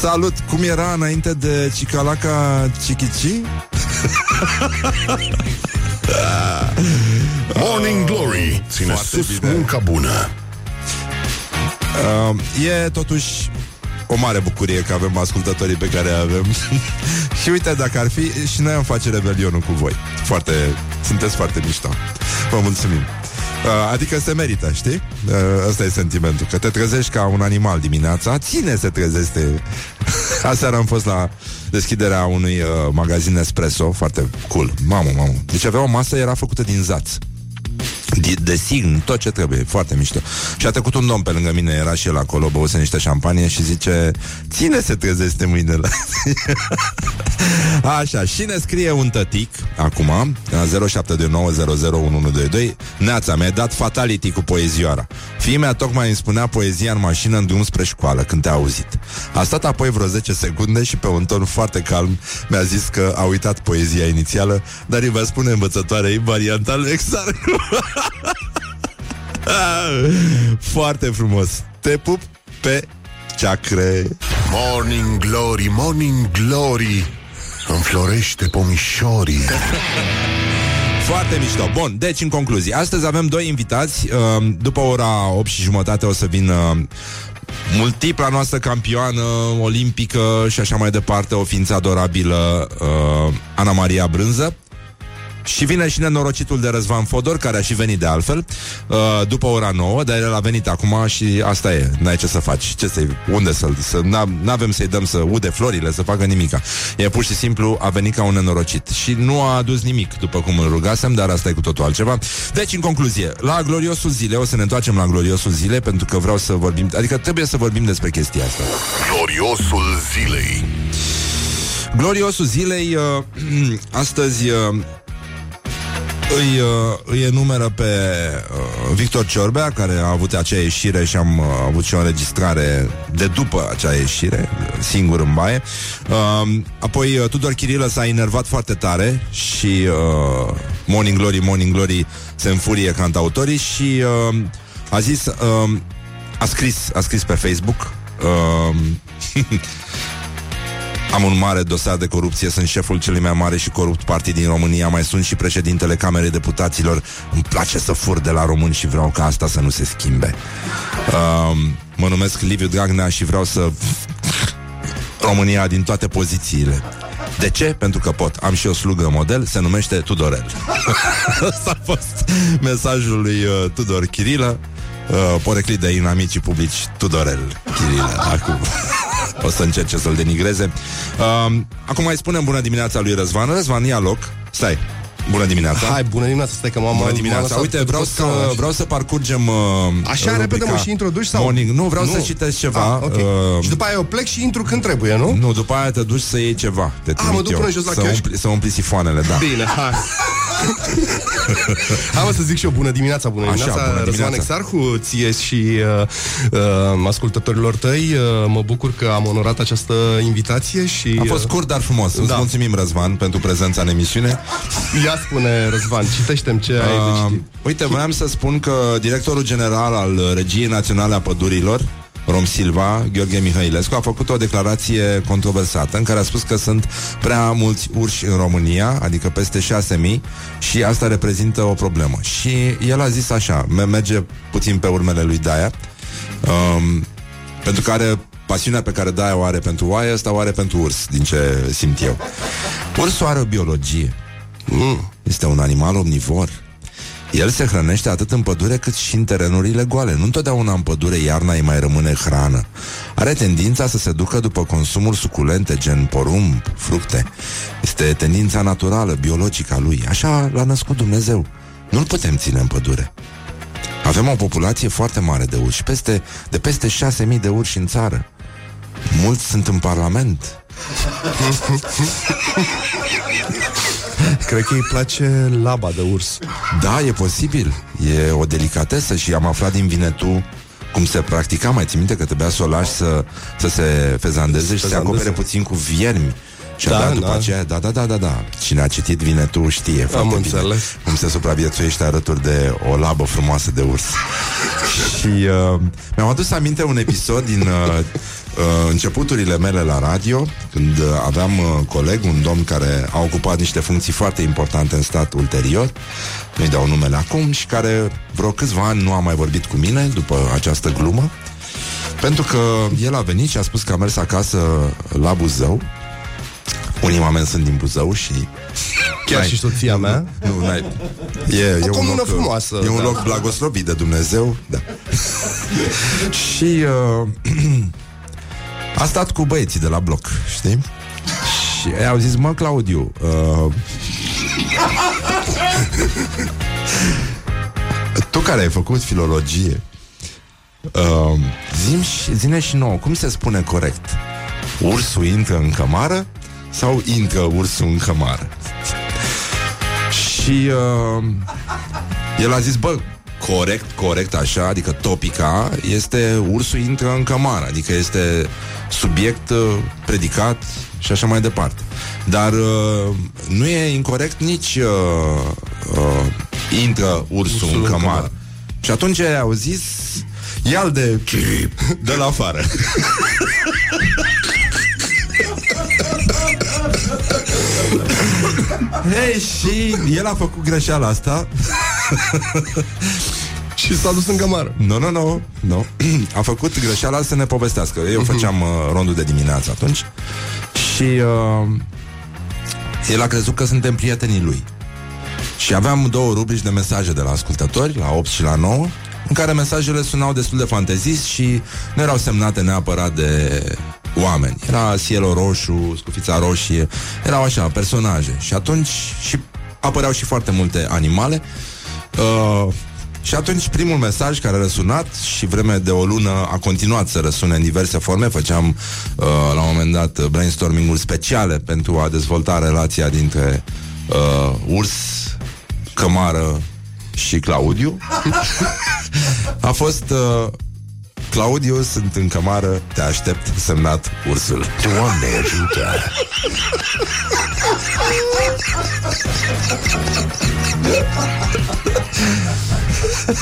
Salut, cum era înainte de Cicalaca Cichici? Morning Glory Ține sus bine. munca bună. Uh, e totuși o mare bucurie că avem ascultătorii pe care avem. Și uite, dacă ar fi Și noi am face rebelionul cu voi. Foarte, sunteți foarte mișto. Vă mulțumim. Uh, Adică se merită, știi? Uh, ăsta e sentimentul Că te trezești ca un animal dimineața. Ține se trezește? Aseară am fost la deschiderea unui uh, magazin Espresso Foarte cool. Mamă, mamă. Deci avea o masă, era făcută din zați de, de sign, tot ce trebuie, foarte mișto. Și a trecut un domn pe lângă mine, era și el acolo, băuse niște șampanie și zice, ține se trezește mâine la... Așa, și ne scrie un tătic, acum, la 0729001122, Neața, mi-a dat fatality cu poezioara. Fimea tocmai îmi spunea poezia în mașină în drum spre școală, când te-a auzit. A stat apoi vreo 10 secunde și pe un ton foarte calm mi-a zis că a uitat poezia inițială, dar îi va spune învățătoarea în varianta lui Exarcu. Foarte frumos. Te pup pe ceacre. Morning Glory, Morning Glory, înflorește pomișorii. Foarte mișto. Bun, deci în concluzie, astăzi avem doi invitați. Uh, după ora 8 și jumătate o să vină multipla noastră campioană olimpică și așa mai departe, o ființă adorabilă, uh, Ana Maria Brânză. Și vine și nenorocitul de Răzvan Fodor, care a și venit de altfel, uh, după ora 9, dar el a venit acum și asta e, n-ai ce să faci. Ce să unde să să n-avem să-i dăm să ude florile, să facă nimica. E pur și simplu a venit ca un nenorocit și nu a adus nimic, după cum îl rugasem, dar asta e cu totul altceva. Deci, în concluzie, la gloriosul zile, o să ne întoarcem la gloriosul zile, pentru că vreau să vorbim, adică trebuie să vorbim despre chestia asta. Gloriosul zilei. Gloriosul zilei, uh, astăzi uh, îi, uh, îi enumeră pe uh, Victor Ciorbea, care a avut acea ieșire și am uh, avut și o înregistrare de după acea ieșire, singur în baie. Uh, apoi uh, Tudor Chirilă s-a enervat foarte tare și uh, Morning Glory, Morning Glory se înfurie cantautorii și uh, a zis, uh, a scris, a scris pe Facebook uh, Am un mare dosar de corupție, sunt șeful celui mai mare și corupt partid din România, mai sunt și președintele Camerei Deputaților. Îmi place să fur de la români și vreau ca asta să nu se schimbe. Uh, mă numesc Liviu Dragnea și vreau să România din toate pozițiile. De ce? Pentru că pot. Am și o slugă model, se numește Tudorel. Asta a fost mesajul lui uh, Tudor Chirilă, uh, poreclit de inamicii publici Tudorel Chirilă. Acum o să încerce să-l denigreze. Uh, acum mai spunem bună dimineața lui Răzvan. Răzvan, ia loc. Stai. Bună dimineața. Hai, bună dimineața, stai că m-am Bună dimineața. Uite, vreau să, vreau să parcurgem uh, Așa, repede mă și introduci sau? Morning. Nu, vreau nu. să citesc ceva. Ah, okay. uh, și după aia eu plec și intru când trebuie, nu? Nu, după aia te duci să iei ceva. Te ah, mă duc până jos la să, umpli, să umpli sifoanele, da. Bine, hai. Hai mă să zic și eu bună dimineața, bună Așa, dimineața, bună Răzvan dimineața. Exarhu, ție și uh, uh, ascultătorilor tăi. Uh, mă bucur că am onorat această invitație și... A fost uh, scurt, dar frumos. Îți Da. mulțumim, Răzvan, pentru prezența în emisiune. Ia spune, Răzvan, citește-mi ce ai de Uh, citit. uite, voiam să spun că directorul general al Regiei Naționale a Pădurilor, Rom Silva, Gheorghe Mihailescu, a făcut o declarație controversată în care a spus că sunt prea mulți urși în România, adică peste 6.000 și asta reprezintă o problemă. Și el a zis așa, me- merge puțin pe urmele lui Daia, um, pentru că are pasiunea pe care Daia o are pentru oaie, ăsta o are pentru urs, din ce simt eu. Ursul are o biologie. Mm. Este un animal omnivor. El se hrănește atât în pădure cât și în terenurile goale. Nu întotdeauna în pădure iarna îi mai rămâne hrană. Are tendința să se ducă după consumul suculente, gen porumb, fructe. Este tendința naturală, biologică a lui. Așa l-a născut Dumnezeu. Nu-l putem ține în pădure. Avem o populație foarte mare de urși, peste, de peste 6.000 de urși în țară. Mulți sunt în Parlament. Cred că îi place laba de urs. Da, e posibil. E o delicatesă și am aflat din Vinetu cum se practica. Mai ții minte că trebuia să o lași să, să se fezandeze și să se Fezandeze. acopere puțin cu viermi. Și Da, abia după da. aceea, da, da, da, da, da. Cine a citit Vinetu știe foarte bine înțeles. cum se supraviețuiește alături de o labă frumoasă de urs. și uh, mi-am adus aminte un episod din uh, uh, începuturile mele la radio, când uh, aveam uh, coleg, un domn care a ocupat niște funcții foarte importante în stat ulterior, nu-i dau numele acum, și care vreo câțiva ani nu a mai vorbit cu mine după această glumă, pentru că el a venit și a spus că a mers acasă la Buzău, unii oameni sunt din Buzău și Chiar N-ai- și soția mea. nu, n-ai... E, e un comună loc, frumoasă, E un da. loc blagoslovit de Dumnezeu da. Și uh, A stat cu băieții de la bloc Știi? Și ei au zis, mă, Claudiu uh, Tu care ai făcut filologie uh, zim și, Zine și nouă, cum se spune corect? Ursul intră în cămară Sau intră ursul în cămară? Și uh, el a zis, bă, corect, corect așa, adică topica, este ursul intră în cămară, adică este subiect, uh, predicat și așa mai departe. Dar uh, nu e incorrect nici uh, uh, intră ursul, ursul în în cămară. cămară. Și atunci au zis, ia-l de de la afară. Hei, și el a făcut greșeala asta Și s-a dus în cămară. Nu, nu, nu, nu. A făcut greșeala să ne povestească. Eu făceam uh, rondul de dimineață atunci și uh, el a crezut că suntem prietenii lui. Și aveam două rubrici de mesaje de la ascultători, la 8 și la 9, în care mesajele sunau destul de fantezist și nu erau semnate neapărat de oameni. Era cielo roșu, scufița roșie, erau așa, personaje. Și atunci și apăreau și foarte multe animale. Uh, și atunci primul mesaj care a răsunat și vreme de o lună a continuat să răsune în diverse forme. Făceam uh, la un moment dat brainstorming-uri speciale pentru a dezvolta relația dintre uh, urs, cămară și Claudiu. a fost uh, Claudiu, sunt în cămară, te aștept, semnat ursul. Doamne ajută!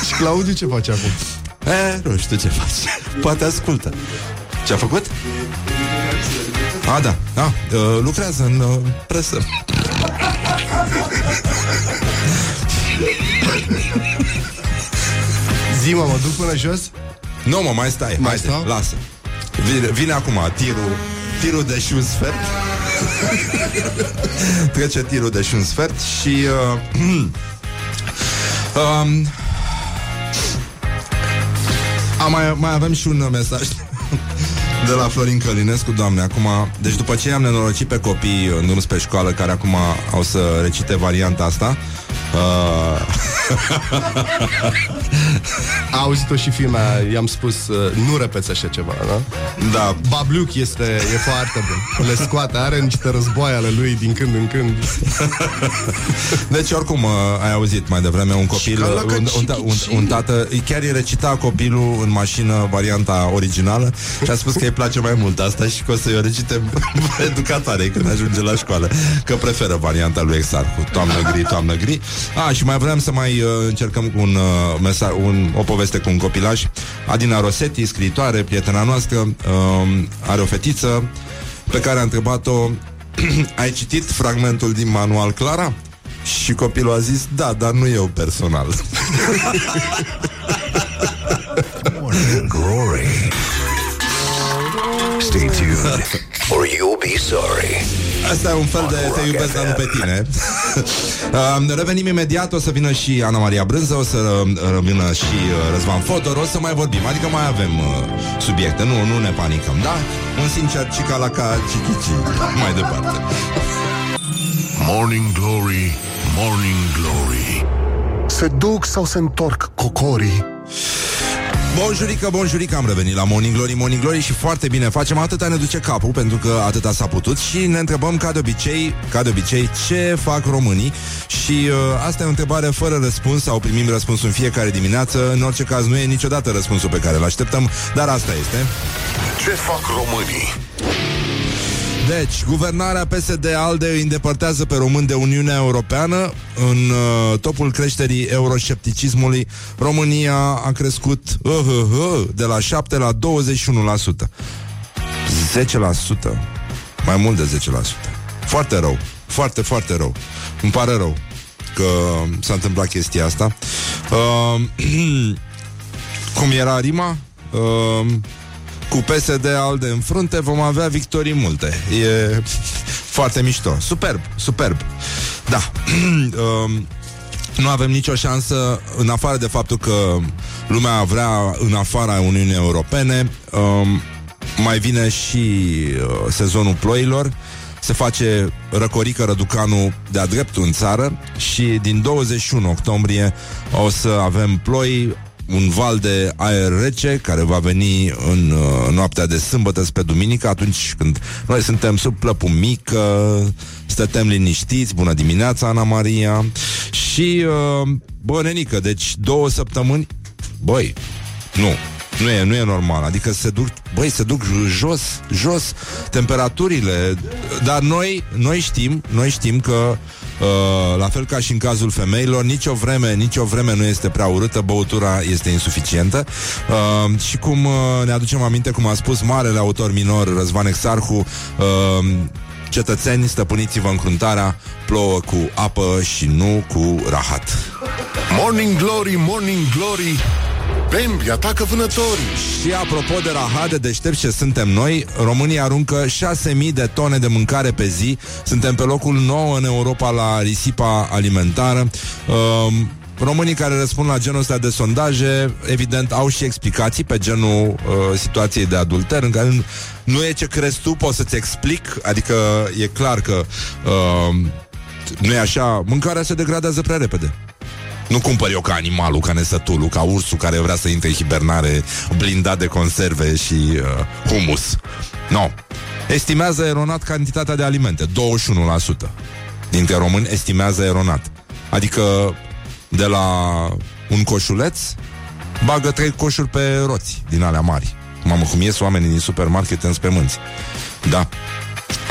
Și Claudiu ce face acum? E, nu știu ce face. Poate ascultă. Ce a făcut? A, da. A, uh, lucrează în uh, presă. Zi, mă, mă duc până jos? Nu, mă, mai stai. Mai Haide, stau? lasă. Vine, vine acum tirul, tirul de și un sfert. Trece tirul de și un sfert și... Uh, um, a, mai, mai avem și un mesaj de la Florin Călinescu, doamne, acum... Deci după ce am nenorocit pe copii în drum spre școală, care acum au să recite varianta asta, uh, A auzit-o și filmea, i-am spus, uh, nu repeți așa ceva, da? Da. Babluc este e foarte bun. Le scoate, are niște război ale lui din când în când. Deci, oricum, uh, ai auzit mai devreme un copil, un, un, un, un, un tată, chiar îi recita copilul în mașină varianta originală și a spus că îi place mai mult asta și că o să-i o recite educatoare când ajunge la școală, că preferă varianta lui Exarhu, toamnă gri, toamnă gri. A, și mai vreau să mai uh, încercăm cu un, uh, mesa- un, o poveste cu un copilaj. Adina Rosetti, scriitoare, prietena noastră, uh, are o fetiță pe care a întrebat-o ai citit fragmentul din manual Clara? Și copilul a zis, da, dar nu eu personal. Morning Glory. Stay tuned, or you'll be sorry. Asta e un fel de te iubesc, dar nu pe tine. Uh, Revenim imediat, o să vină și Ana Maria Brânză, o să uh, vină și uh, Răzvan Fodor, o să mai vorbim. Adică mai avem uh, subiecte, nu, nu ne panicăm, da? Un sincer cica la ca cichici. Mai departe. Morning Glory, Morning Glory. Se duc sau se întorc cocorii? Bonjurică, bonjurică, am revenit la Morning Glory, Morning Glory și foarte bine facem, atâta ne duce capul, pentru că atâta s-a putut și ne întrebăm ca de obicei, ca de obicei, ce fac românii și uh, asta e o întrebare fără răspuns sau primim răspunsul în fiecare dimineață, în orice caz nu e niciodată răspunsul pe care îl așteptăm, dar asta este. Ce fac românii? Deci, guvernarea PSD-ALDE îi îndepărtează pe români de Uniunea Europeană. În uh, topul creșterii euroscepticismului, România a crescut uh, uh, uh, de la 7 la 21%. 10%. Mai mult de 10%. Foarte rău. Foarte, foarte rău. Îmi pare rău că s-a întâmplat chestia asta. Uh, cum era rima? Uh, cu PSD ALDE în frunte vom avea victorii multe. E foarte mișto. Superb, superb. Da. um, nu avem nicio șansă, în afară de faptul că lumea vrea în afara Uniunii Europene, um, mai vine și uh, sezonul ploilor, se face răcorică răducanul de-a dreptul în țară și din 21 octombrie o să avem ploi un val de aer rece care va veni în uh, noaptea de sâmbătă spre duminică, atunci când noi suntem sub plăpul mic, uh, stătem liniștiți, bună dimineața, Ana Maria, și, uh, bă, nenică, deci două săptămâni, băi, nu, nu e, nu e normal, adică se duc, băi, se duc jos, jos temperaturile, dar noi, noi știm, noi știm că Uh, la fel ca și în cazul femeilor, nicio vreme, nicio vreme nu este prea urâtă, băutura este insuficientă. Uh, și cum uh, ne aducem aminte, cum a spus marele autor minor Răzvan Exarhu, uh, cetățeni, stăpâniți-vă încruntarea, plouă cu apă și nu cu rahat. Morning Glory, Morning Glory Bambi atacă vânătorii Și apropo de rahat, de deștept ce suntem noi, România aruncă 6.000 de tone de mâncare pe zi. Suntem pe locul 9 în Europa la risipa alimentară. Um, Românii care răspund la genul ăsta de sondaje, evident, au și explicații pe genul uh, situației de adulter, în care nu, nu e ce crezi tu, pot să-ți explic, adică e clar că uh, nu e așa, mâncarea se degradează prea repede. Nu cumpăr eu ca animalul, ca nesătulul, ca ursul care vrea să intre în hibernare blindat de conserve și uh, humus. Nu. No. Estimează eronat cantitatea de alimente, 21%. Dintre români estimează eronat. Adică de la un coșuleț bagă trei coșuri pe roți din alea mari. Mamă, cum ies oamenii din supermarket în spămânți. Da,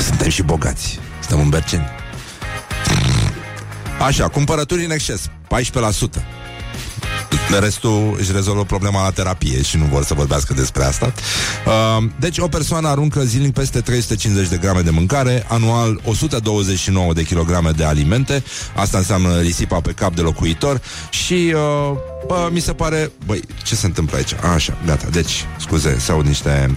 suntem și bogați. Suntem în Berceni. Așa, cumpărături în exces, 14%. Restul își rezolvă problema la terapie și nu vor să vorbească despre asta. Uh, deci o persoană aruncă zilnic peste 350 de grame de mâncare, anual 129 de kilograme de alimente. Asta înseamnă risipa pe cap de locuitor și uh, bă, mi se pare... Băi, ce se întâmplă aici? A, așa, gata. Deci, scuze, se aud niște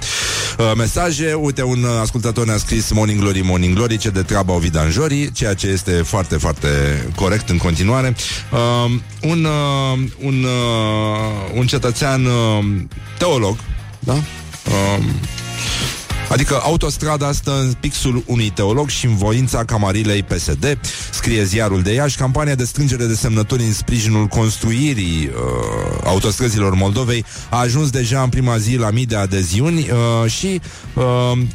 uh, mesaje. Uite, un ascultător ne-a scris Morning Glory, Morning Glory, ce de treabă au vidanjorii, ceea ce este foarte, foarte corect în continuare. Uh, un, uh, un, uh, un cetățean uh, teolog, da? Uh, Adică autostrada stă în pixul unui teolog și în voința camarilei PSD, scrie ziarul de Iași, campania de strângere de semnături în sprijinul construirii uh, autostrăzilor Moldovei a ajuns deja în prima zi la mii de adeziuni uh, și uh,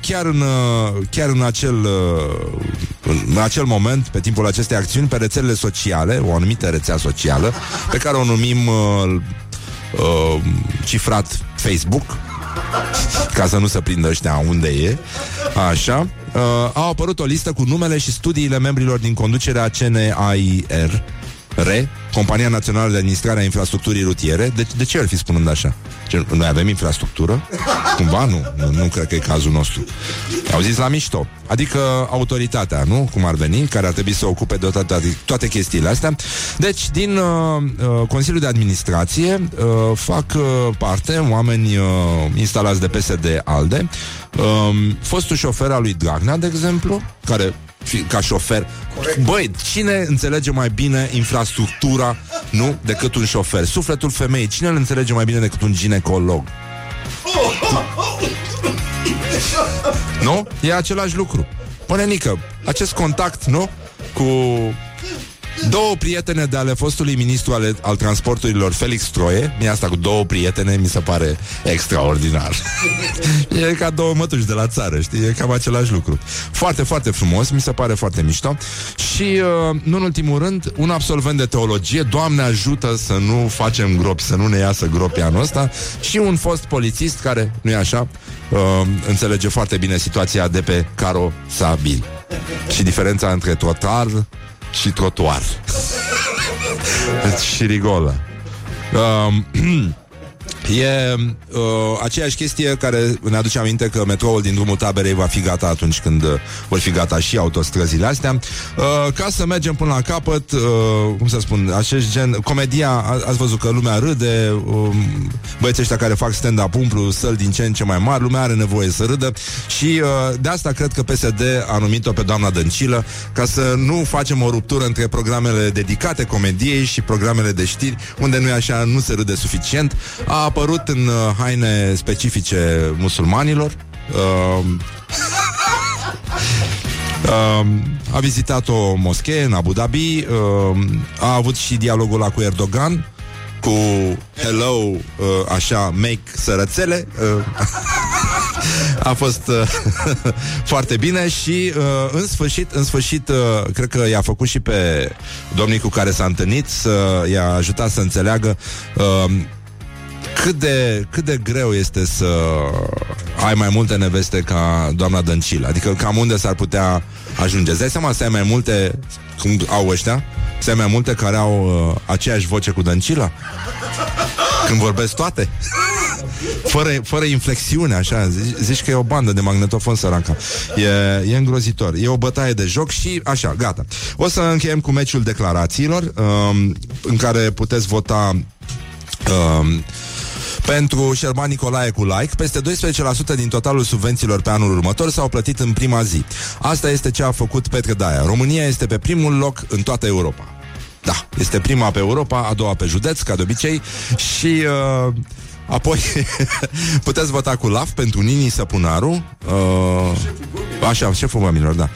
chiar, în, uh, chiar în, acel, uh, în acel moment, pe timpul acestei acțiuni, pe rețelele sociale, o anumită rețea socială, pe care o numim uh, uh, cifrat Facebook, ca să nu se prindă ăștia unde e, așa, uh, a apărut o listă cu numele și studiile membrilor din conducerea CNAIR, RE, Compania Națională de Administrare a Infrastructurii Rutiere. De, de ce ar fi spunând așa? Ce, noi avem infrastructură? Cumva nu, nu, nu cred că e cazul nostru. Au zis la mișto. Adică autoritatea, nu? Cum ar veni, care ar trebui să ocupe de toate, toate chestiile astea. Deci, din uh, uh, Consiliul de Administrație uh, fac uh, parte oameni uh, instalați de PSD ALDE, uh, fostul șofer al lui Dragnea, de exemplu, care fi, ca șofer. Corect. Băi, cine înțelege mai bine infrastructura, nu, decât un șofer? Sufletul femeii, cine îl înțelege mai bine decât un ginecolog? Nu? E același lucru. Pune Nică, acest contact, nu? Cu Două prietene de ale fostului ministru ale, al transporturilor, Felix Troie, mie asta cu două prietene mi se pare extraordinar. e ca două mătuși de la țară, știi? E cam același lucru. Foarte, foarte frumos, mi se pare foarte mișto. Și, uh, nu în ultimul rând, un absolvent de teologie, Doamne ajută să nu facem gropi, să nu ne iasă gropi anul ăsta, și un fost polițist care, nu e așa, uh, înțelege foarte bine situația de pe carosabil. Și diferența între trotar și trotuar. și rigolă. Um, E uh, aceeași chestie care ne aduce aminte că metroul din drumul taberei va fi gata atunci când uh, vor fi gata și autostrăzile astea. Uh, ca să mergem până la capăt, uh, cum să spun, acest gen, comedia, a, ați văzut că lumea râde, uh, băieții ăștia care fac stand-up umplu săl din ce în ce mai mari, lumea are nevoie să râdă și uh, de asta cred că PSD a numit-o pe doamna Dăncilă ca să nu facem o ruptură între programele dedicate comediei și programele de știri, unde nu e așa, nu se râde suficient. A apărut în uh, haine specifice musulmanilor. Uh, uh, a vizitat o moschee în Abu Dhabi, uh, a avut și dialogul ăla cu Erdogan, cu hello, uh, așa, make sărățele. Uh, a fost uh, foarte bine și uh, în sfârșit, în sfârșit, uh, cred că i-a făcut și pe domnii cu care s-a întâlnit să i-a ajutat să înțeleagă uh, cât de, cât de greu este să ai mai multe neveste ca doamna Dăncil. Adică cam unde s-ar putea ajunge. Îți dai seama să ai mai multe, cum au ăștia, să ai mai multe care au uh, aceeași voce cu Dăncila? Când vorbesc toate? fără, fără inflexiune, așa zici, zici că e o bandă de magnetofon săranca e, e îngrozitor, e o bătaie de joc Și așa, gata O să încheiem cu meciul declarațiilor um, În care puteți vota um, pentru Șerban Nicolae cu like, peste 12% din totalul subvențiilor pe anul următor s-au plătit în prima zi. Asta este ce a făcut Petre Daia. România este pe primul loc în toată Europa. Da, este prima pe Europa, a doua pe județ, ca de obicei, și uh, apoi puteți vota cu LAF pentru Nini Săpunaru. Uh, așa, șeful oamenilor, da.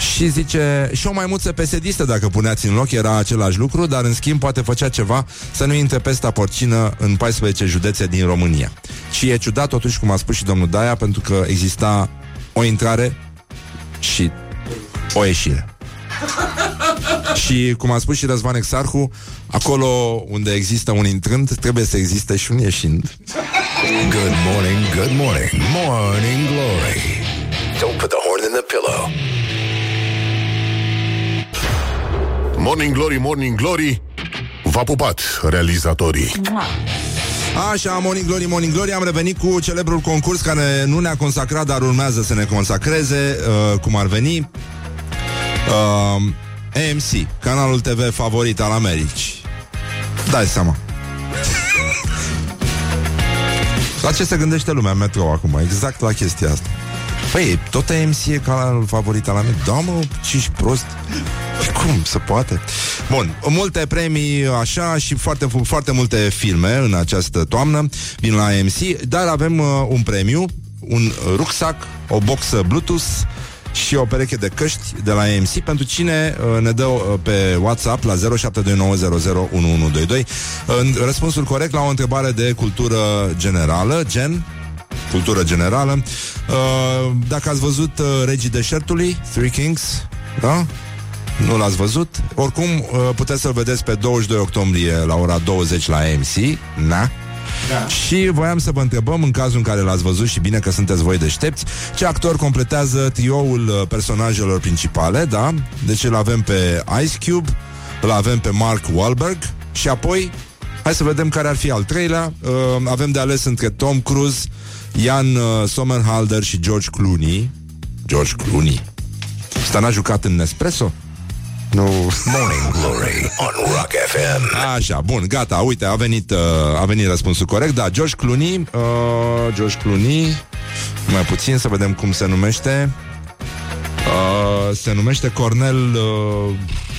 Și zice, și o maimuță pesedistă dacă puneați în loc era același lucru, dar în schimb poate făcea ceva să nu intre pesta porcină în 14 județe din România. Și e ciudat totuși, cum a spus și domnul Daia, pentru că exista o intrare și o ieșire. și cum a spus și Răzvan Exarhu, acolo unde există un intrând, trebuie să existe și un ieșind. Good morning, good morning, morning glory. Don't put the horn in the pillow. Morning Glory, Morning Glory V-a pupat realizatorii. Așa, Morning Glory, Morning Glory Am revenit cu celebrul concurs care nu ne-a consacrat Dar urmează să ne consacreze uh, Cum ar veni. Uh, AMC, canalul TV favorit al Americii. Dai seama. La ce se gândește lumea metro acum? Exact la chestia asta Păi, tot AMC e canalul favorit al Americii Da, mă, ce prost. Cum se poate? Bun, multe premii așa și foarte, foarte multe filme în această toamnă vin la AMC, dar avem uh, un premiu un rucsac, o boxă Bluetooth și o pereche de căști de la AMC pentru cine uh, ne dă uh, pe WhatsApp la 0729001122 în răspunsul corect la o întrebare de cultură generală, gen cultură generală. Uh, dacă ați văzut uh, Regii Deșertului, Three Kings, da? Nu l-ați văzut? Oricum, uh, puteți să-l vedeți pe 22 octombrie la ora 20 la AMC. Na? Da. Și voiam să vă întrebăm, în cazul în care l-ați văzut și bine că sunteți voi deștepți, ce actor completează trioul uh, personajelor principale, da? Deci îl avem pe Ice Cube, îl avem pe Mark Wahlberg și apoi, hai să vedem care ar fi al treilea. Uh, avem de ales între Tom Cruise, Ian uh, Sommerhalder și George Clooney. George Clooney. Ăsta n-a jucat în Nespresso? Nu. Morning Glory on Rock FM. Așa, bun, gata, uite, a venit, uh, a venit răspunsul corect. Da, George Clooney, uh, George Clooney, mai puțin să vedem cum se numește. Uh, se numește Cornel uh,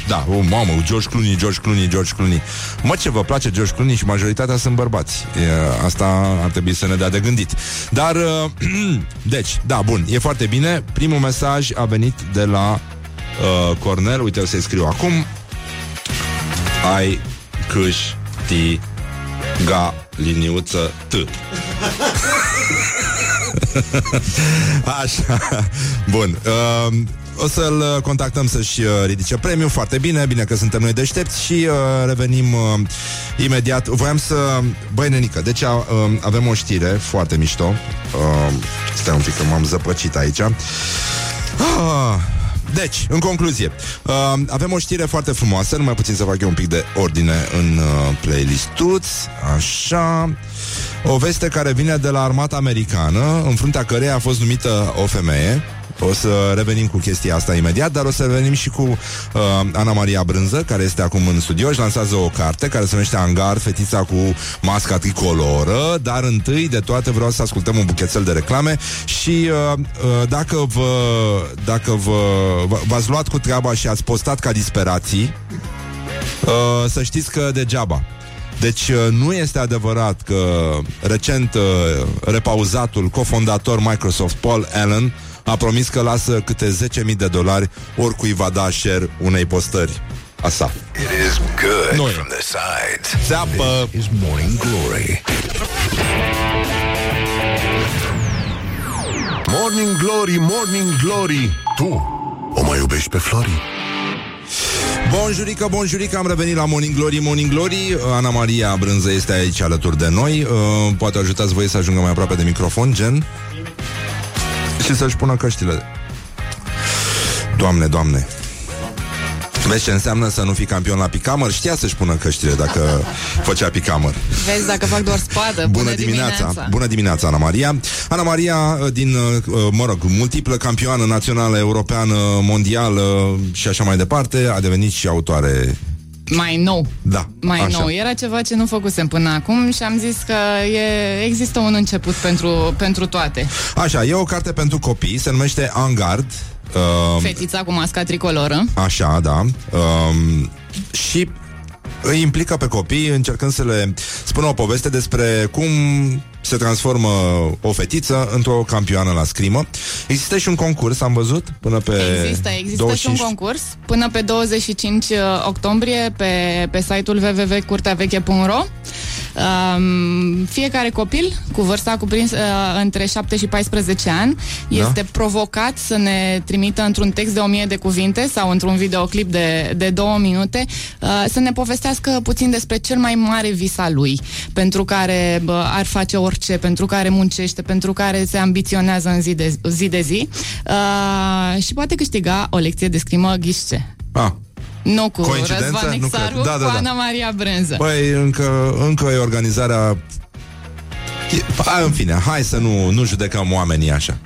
Da, o mamă, George Clooney, George Clooney, George Clooney. Mă, ce vă place George Clooney și majoritatea sunt bărbați. E, Asta ar trebui să ne dea de gândit. Dar, uh, deci, da, bun, e foarte bine. Primul mesaj a venit de la uh, Cornel. Uite, o să-i scriu acum. Ai câști ga liniuță T. Așa. Bun uh, o să-l contactăm să-și uh, ridice premiu Foarte bine, bine că suntem noi deștepți Și uh, revenim uh, imediat. Voiam să... Băi, nenică Deci uh, avem o știre foarte mișto? Uh, Stai un pic că m-am zăpăcit aici. Ah, deci, în concluzie, uh, avem o știre foarte frumoasă, numai puțin să fac eu un pic de ordine în uh, playlist-uț, așa... O veste care vine de la armata americană, în fruntea căreia a fost numită o femeie, o să revenim cu chestia asta imediat, dar o să revenim și cu uh, Ana Maria Brânză, care este acum în studio, își lansează o carte care se numește Angar, fetița cu masca tricoloră, dar întâi de toate vreau să ascultăm un buchețel de reclame și uh, uh, dacă vă dacă vă v-ați luat cu treaba și ați postat ca disperații, uh, să știți că degeaba. Deci uh, nu este adevărat că recent uh, repauzatul cofondator Microsoft Paul Allen a promis că lasă câte 10.000 de dolari oricui va da share unei postări a sa. It is good Noi. from the sides. Țeapă! Is Morning Glory. Morning Glory, Morning Glory Tu o mai iubești pe Flori? Bonjurică, bonjurică, am revenit la Morning Glory, Morning Glory Ana Maria Brânză este aici alături de noi uh, Poate ajutați voi să ajungă mai aproape de microfon, gen Și să-și pună căștile Doamne, doamne Vezi ce înseamnă să nu fii campion la picamăr? Știa să-și pună căștile dacă făcea picamăr Vezi dacă fac doar spadă. Bună dimineața. Bună dimineața, Ana Maria Ana Maria, din, uh, mă rog, multiplă campioană națională, europeană, mondială și așa mai departe A devenit și autoare Mai nou. Da, Mai așa. nou. Era ceva ce nu făcusem până acum și am zis că e, există un început pentru, pentru toate. Așa, e o carte pentru copii, se numește Angard. Uh, Fetița cu masca tricoloră. așa, da. Um, și îi implică pe copii încercând să le spună o poveste despre cum se transformă o fetiță într-o campioană la scrimă. Există și un concurs, am văzut, până pe Există, există 25 și un concurs până pe 25 octombrie pe, pe site-ul www.curteaveche.ro um, Fiecare copil cu vârsta cuprins uh, între 7 și 14 ani Da. este provocat să ne trimită într-un text de 1000 de cuvinte sau într-un videoclip de, de 2 minute uh, să ne povestească puțin despre cel mai mare vis al lui pentru care bă, ar face orice, pentru care muncește, pentru care se ambiționează în zi de zi, de zi uh, și poate câștiga o lecție de scrimă ghișce. Ah, Nu cu Coincidență? Răzvan Nu cred. Nixaru, Da, da, cu da. Ana Maria Brânză. Băi, încă, încă e organizarea E, a, în fine, hai să nu, nu judecăm oamenii așa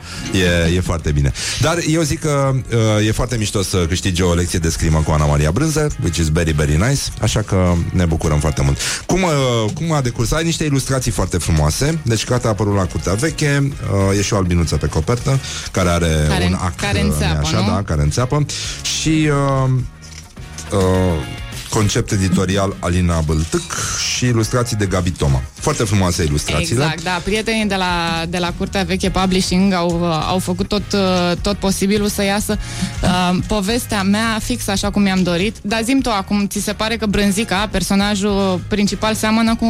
e, e foarte bine Dar eu zic că uh, e foarte mișto să câștige o lecție de scrimă cu Ana Maria Brânză Which is very, very nice Așa că ne bucurăm foarte mult Cum, uh, cum a decurs? Ai niște ilustrații foarte frumoase Deci cartea a apărut la Curtea Veche uh, E și o albinuță pe copertă Care are Care- un act care uh, înțeapă, așa, nu? da, care înțeapă Și uh, uh, Concept editorial Alina Băltâc și ilustrații de Gabi Toma. Foarte frumoase ilustrațiile. Exact, da. Prietenii de la, de la Curtea Veche Publishing au, au făcut tot, uh, tot posibilul să iasă uh, povestea mea fix așa cum mi-am dorit. Dar zim tu acum, ți se pare că Brânzica, personajul principal, seamănă cu,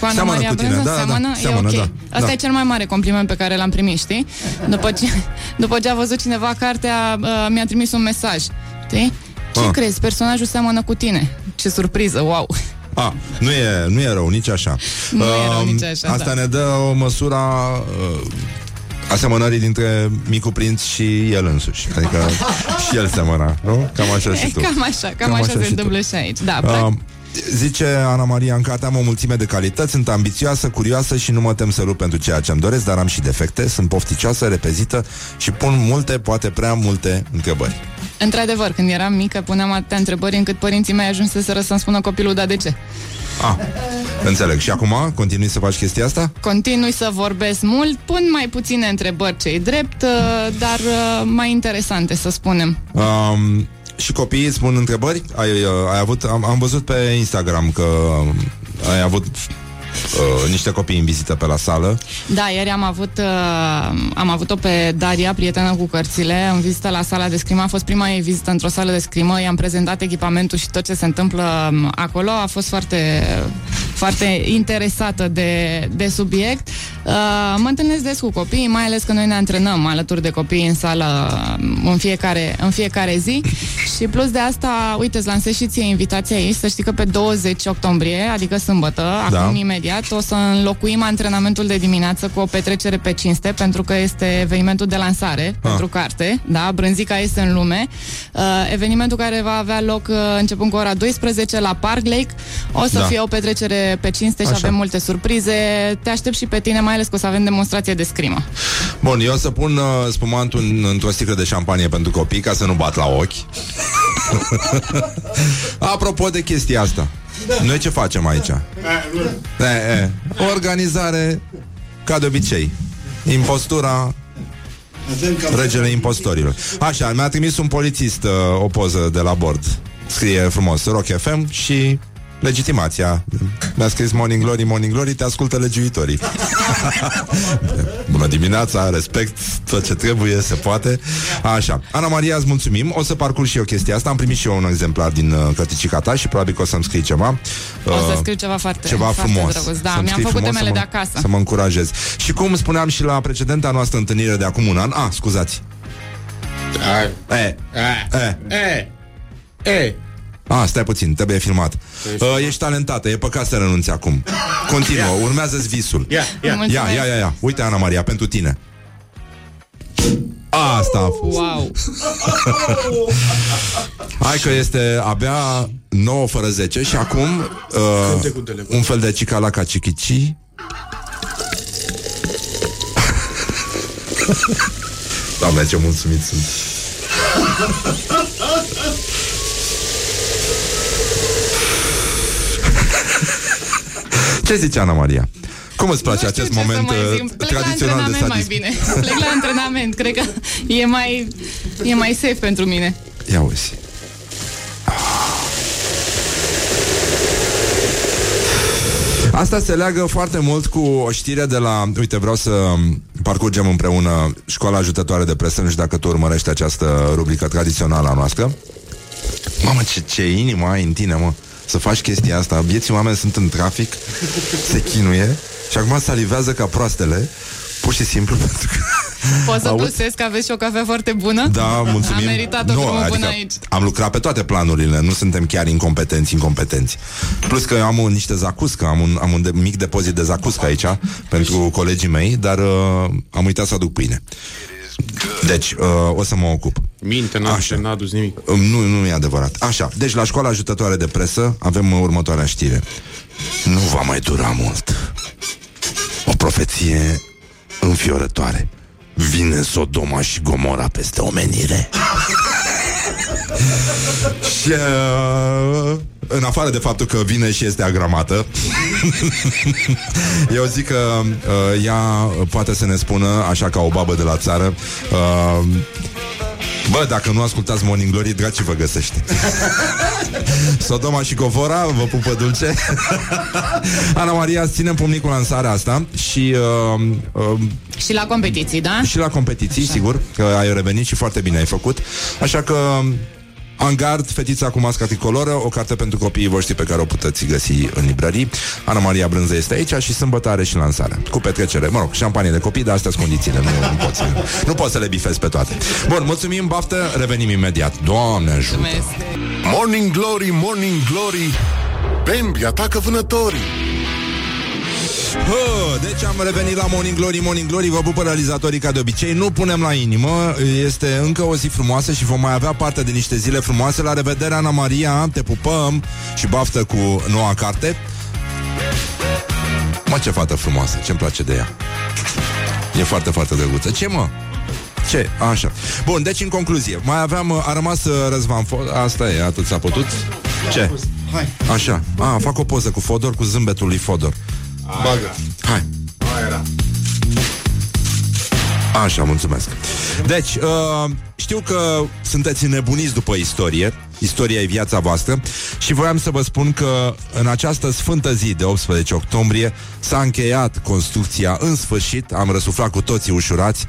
cu Ana Seamănă Maria cu tine, Brânză? da, da, seamănă? seamănă, e ok. da, Asta da. e cel mai mare compliment pe care l-am primit, știi? După ce, după ce a văzut cineva cartea, uh, mi-a trimis un mesaj. Știi? Ce Ah. crezi? Personajul seamănă cu tine. Ce surpriză, wow! A, nu e, nu e rău, nici așa. Nu e rău Um, nici așa, Asta da. ne dă o măsură uh, asemănării dintre Micu Prinț și el însuși. Adică și el semăna, nu? Cam așa și E tu. cam așa, cam, Cam așa, așa se și tu. întâmplă și aici. Da, Uh, practic, Zice Ana Maria în carte, am o mulțime de calități, sunt ambițioasă, curioasă și nu mă tem să lupt pentru ceea ce îmi doresc, dar am și defecte, sunt pofticioasă, repezită și pun multe, poate prea multe întrebări. Într-adevăr, când eram mică, puneam atâtea întrebări încât părinții mei ajunseseră să-mi spună copilul, da, de ce? Ah, înțeleg. Și acum continui să faci chestia asta? Continui să vorbesc mult, pun mai puține întrebări ce drept, uh, dar uh, mai interesante, să spunem. Um, și copiii îți pun întrebări? Ai, uh, ai avut, am, am văzut pe Instagram că um, ai avut uh, niște copii în vizită pe la sală. Da, ieri am avut uh, am avut-o pe Daria, prietenă cu cărțile, în vizită la sala de scrimă. A fost prima ei vizită într-o sală de scrimă, i-am prezentat echipamentul și tot ce se întâmplă um, acolo. A fost foarte, foarte interesată de, de subiect. Uh, mă întâlnesc des cu copiii, mai ales că noi ne antrenăm alături de copii în sală um, în fiecare, în fiecare zi. Și plus de asta, uite, îți lansez și ție invitația aici, să știi că pe 20 octombrie, adică sâmbătă, Da. acum imediat, o să înlocuim antrenamentul de dimineață cu o petrecere pe cinste, pentru că este evenimentul de lansare ah. pentru carte, da, Brânzica este în lume, uh, evenimentul care va avea loc uh, începând cu ora 12 la Park Lake, o să Da. da. fie o petrecere pe cinste și Așa. avem multe surprize, te aștept și pe tine, mai ales că o să avem demonstrație de scrimă. Bun, eu o să pun uh, spumantul în, într-o sticlă de șampanie pentru copii ca să nu bat la ochi. Apropo de chestia asta, noi ce facem aici? E, e, o organizare ca de obicei. Impostura Regele impostorilor. Așa, mi-a trimis un polițist uh, o poză de la bord. Scrie frumos Rock FM și legitimația. Mi-a scris Morning Glory, Morning Glory, te ascultă legiuitorii. Bună dimineața, respect tot ce trebuie, se poate. Așa. Ana Maria, îți mulțumim. O să parcurg și eu chestia asta. Am primit și eu un exemplar din uh, cărticica ta și probabil că o să-mi scrii ceva. O să Uh, scriu ceva foarte, ceva foarte frumos. drăguț. Da, Să-mi mi-am scrii făcut frumos, temele să de mă- acasă. Să mă încurajez. Și cum spuneam și la precedenta noastră întâlnire de acum un an, a, scuzați. E, e, E, e, a, stai puțin, trebuie filmat. Uh, ești talentată, e păcat să renunți acum. Continuă, urmează-ți visul. ia, ia. Mulțumesc. Ia, ia, ia, ia. Uite, Ana Maria, pentru tine. Asta a fost. Wow! Hai că este abia 9 fără 10 și acum uh, un fel de cicalaca cichici. Doamne, ce mulțumit sunt. Ce zice Ana Maria? Cum îți place Nu știu acest ce să moment mai uh, zic. Plec la tradițional de antrenament mai sadism? bine. Plec la antrenament. Cred că e mai, e mai safe pentru mine. Ia uzi. Asta se leagă foarte mult cu o știre de la... Uite, vreau să parcurgem împreună Școala Ajutătoare de Presă. Nu știu dacă tu urmărești această rubrică tradițională a noastră. Mamă, ce, ce inimă ai în tine, mă. Să faci chestia asta. Vieții oameni sunt în trafic, se chinuie și acum salivează ca proastele, pur și simplu pentru că... Poți să Auzi? plusezi că aveți și o cafea foarte bună? Da, mulțumim. A meritat o Nu, drumul adică până aici. Am lucrat pe toate planurile, nu suntem chiar incompetenți, incompetenți. Plus că eu am un, niște zacuscă, am un, am un de, mic depozit de zacuscă aici pentru colegii mei, dar uh, am uitat să aduc pâine. Deci, uh, o să mă ocup. Minte, n-a, Așa. n-a adus nimic. Um, Nu, nu e adevărat. Așa, deci la școala ajutătoare de presă avem uh, următoarea știre. Nu va mai dura mult. O profeție înfiorătoare. Vine Sodoma și Gomora peste omenire. și uh, în afară de faptul că vine și este agramată, eu zic că uh, ea poate să ne spună, așa ca o babă de la țară, uh, Bă, dacă nu ascultați Morning Glory, dragi vă găsește. Sodoma și Covora, vă pupă dulce. Ana Maria, ținem pumnicul lansarea asta și uh, uh, Și la competiții, da? și la competiții, Așa. sigur, că ai revenit și foarte bine ai făcut. Așa că în gard, fetița cu masca tricoloră, o carte pentru copiii voștri pe care o puteți găsi în librării. Ana Maria Brânză este aici și sâmbătă are și lansarea. Cu petrecere, mă rog, șampanie de copii, dar astea sunt condițiile, nu, nu, poți, nu poți să le bifezi pe toate. Bun, mulțumim, baftă, revenim imediat. Doamne ajută! Mulțumesc. Morning Glory, Morning Glory Bambi atacă vânătorii Hă, deci am revenit la Morning Glory, Morning Glory Vă pupă realizatorii ca de obicei Nu punem la inimă, este încă o zi frumoasă Și vom mai avea parte de niște zile frumoase La revedere, Ana Maria, te pupăm Și baftă cu noua carte Mă, ce fată frumoasă, ce-mi place de ea E foarte, foarte drăguță Ce, mă? Ce? Așa. Bun, deci în concluzie, mai aveam, a rămas uh, Răzvan Fo- Asta e, atât s-a putut? Ce? Hai. Așa. A, fac o poză cu Fodor, cu zâmbetul lui Fodor. Bagă. Hai. Aia era. Așa, mulțumesc. Deci, uh, știu că sunteți nebuniți după istorie. Istoria e viața voastră și voiam să vă spun că în această sfântă zi de 18 octombrie s-a încheiat construcția, în sfârșit, am răsuflat cu toții ușurați,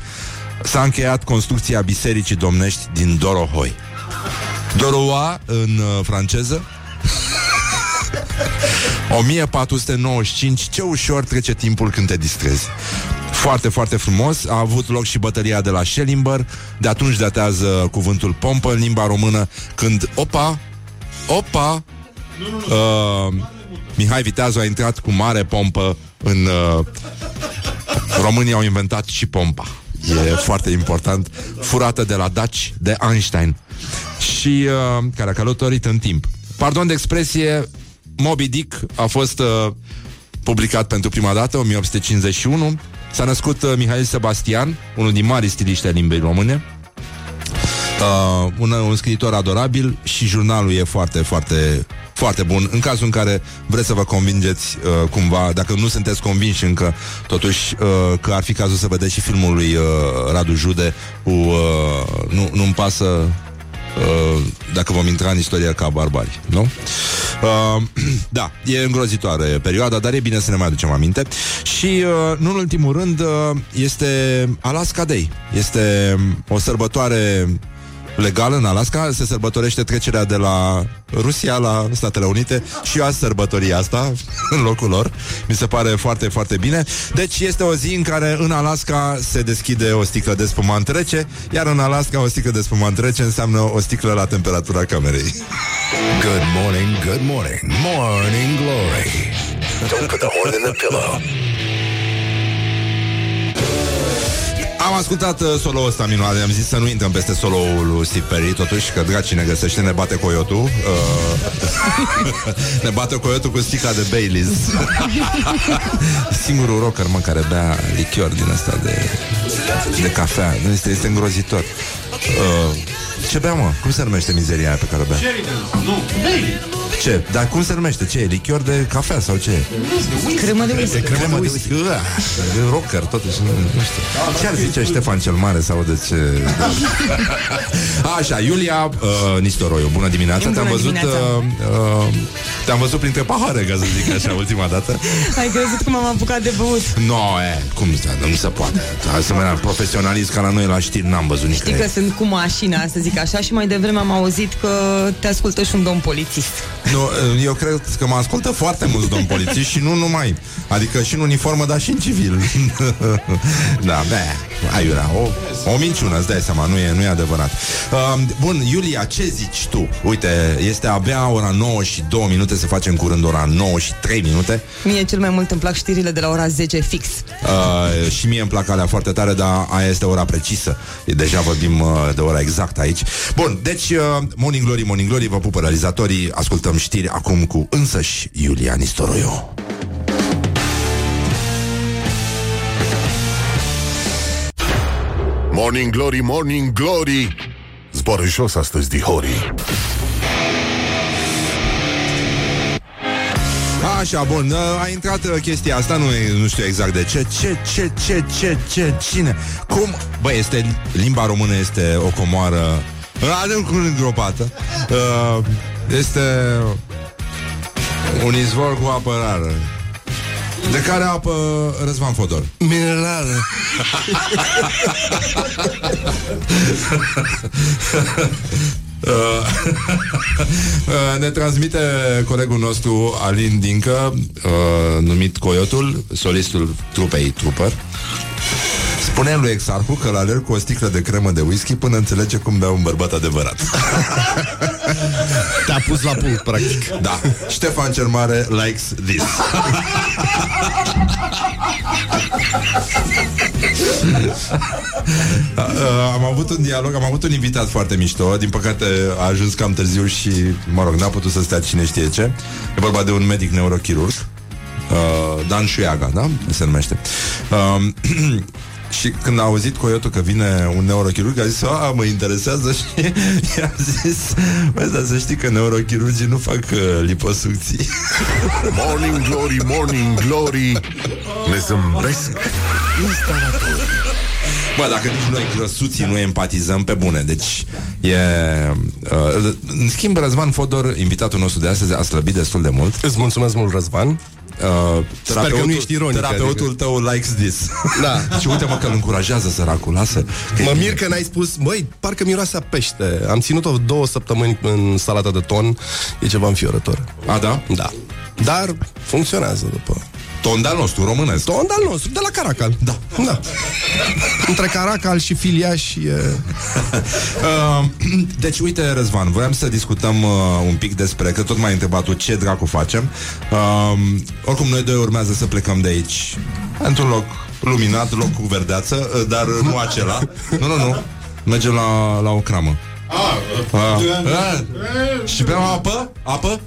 s-a încheiat construcția Bisericii Domnești din Dorohoi. Doroa în uh, franceză 1495, ce ușor trece timpul când te distrezi. Foarte, foarte frumos. A avut loc și bătălia de la Schellimber. De atunci datează cuvântul pompă în limba română, când opa, opa, uh, Mihai Viteazu a intrat cu mare pompă în... Uh, România au inventat și pompa. E foarte important. Furată de la Dutch, de Einstein. Și uh, care a călătorit în timp. Pardon de expresie, Moby Dick a fost uh, publicat pentru prima dată, 1851. S-a născut uh, Mihail Sebastian, unul din mari stiliști ai limbii române. Uh, un, un scriitor adorabil și jurnalul e foarte, foarte, foarte bun. În cazul în care vreți să vă convingeți uh, cumva, dacă nu sunteți convinși încă, totuși uh, că ar fi cazul să vedeți și filmul lui uh, Radu Jude cu uh, nu, Nu-mi pasă uh, dacă vom intra în istoria ca barbari, nu? Uh, da, e îngrozitoare perioada, dar e bine să ne mai aducem aminte. Și, uh, nu în ultimul rând, uh, este Alaska Day. Este o sărbătoare legală în Alaska, se sărbătorește trecerea de la Rusia la Statele Unite și eu azi sărbători asta în locul lor. Mi se pare foarte, foarte bine. Deci este o zi în care în Alaska se deschide o sticlă de spumant rece, iar în Alaska o sticlă de spumant rece înseamnă o sticlă la temperatura camerei. Good morning, good morning, morning glory. Don't put the horn in the pillow. Am ascultat uh, solo-ul ăsta minunat Am zis să nu intrăm peste solo-ul lui Steve Perry Totuși că dragi cine găsește Ne bate coyotul uh, Ne bate coyotul cu sticla de Baileys. Singurul rocker mă Care bea lichior din asta de, de cafea. Nu este, este îngrozitor uh, Ce bea mă? Cum se numește mizeria aia pe care o bea? Nu, Ce? Dar cum se numește? Ce e? Lichior de cafea sau ce? Cremă de whisky. Cremă de whisky. Ua, E rocker, totuși, nu, nu știu. Ce ar zice Ștefan cel Mare sau de ce... Așa, Iulia uh, Nistoroiu, bună dimineața. Bună te-am văzut, dimineața. uh, uh, te-am văzut printre pahare, ca să zic așa, ultima dată. Ai crezut cum am apucat de băut? No, e, cum să, nu se poate. Asemenea, profesionalist ca la noi la știri n-am văzut Știi că nicăieri. Sunt cu mașina, să zic așa, și mai devreme am auzit că te ascultă și un domn polițist. Nu, eu cred că mă ascultă foarte mulți domn polițiști și nu numai. Adică și în uniformă, dar și în civil. da, bă, aiurea, o, o minciună, îți dai seama, nu e, nu e adevărat. Uh, bun, Iulia, ce zici tu? Uite, este abia ora 9 și 2 minute, se face în curând ora 9 și 3 minute. Mie cel mai mult îmi plac știrile de la ora 10 fix. Uh, și mie îmi plac alea foarte tare, dar aia este ora precisă. E, deja vorbim uh, de ora exactă aici. Bun, deci, uh, Morning Glory, Morning Glory, vă pupă realizatorii, ascultăm știri acum cu însăși Iulia Nistoroiu. Morning Glory, Morning Glory Zboară jos astăzi, dihorii Așa, bun, uh, a intrat uh, chestia asta, nu, e- nu știu exact de ce. Ce, ce, ce, ce, ce, cine? Cum? Bă, este, limba română este o comoară adânc îngropată. Uh, este un izvor cu apă rară. De care apă Răzvan Fodor? Minerală. Uh, uh, ne transmite colegul nostru Alin Dincă, uh, numit Coyotul, solistul trupei Trooper. Spune lui Exarhu că la alerg cu o sticlă de cremă de whisky până înțelege cum bea un bărbat adevărat. Te-a pus la punct, practic. Da. Ștefan cel Mare likes this. Uh, am avut un dialog, am avut un invitat foarte mișto Din păcate a ajuns cam târziu și Mă rog, n-a putut să stea cine știe ce E vorba de un medic neurochirurg uh, Dan Șuiaga, da? Se numește uh, Și când a auzit Coyotul că vine un neurochirurg A zis, a, mă interesează Și i-a zis Băi, dar să știi că neurochirurgii nu fac uh, liposucții. Morning Glory, Morning Glory. Ne zâmbesc. Bă, dacă nici noi grăsuții nu empatizăm pe bune Deci e... Uh, în schimb, Răzvan Fodor, invitatul nostru de astăzi A slăbit destul de mult. Îți mulțumesc mult, Răzvan. Uh, Sper că nu ești ironic, Terapeutul adică. tău likes this Da. Și uite mă că îl încurajează săracul Lasă că Mă e mir că n-ai spus, băi, parcă miroase a pește. Am ținut-o două săptămâni în salata de ton. E ceva înfiorător. A, da? Da. Dar funcționează după. Ton de-al nostru, românesc Ton al nostru, de la Caracal. Da. da. Între Caracal și Filiaș e... Uh, Deci, uite, Răzvan, voiam să discutăm uh, un pic despre, că tot m-ai întrebat tu ce dracu facem. Uh, oricum, noi doi urmează să plecăm de aici într-un loc luminat, loc cu verdeață, uh, dar uh, nu acela. Nu, nu, nu. Mergem la, la o cramă. Uh, uh, și beau apă? Apă?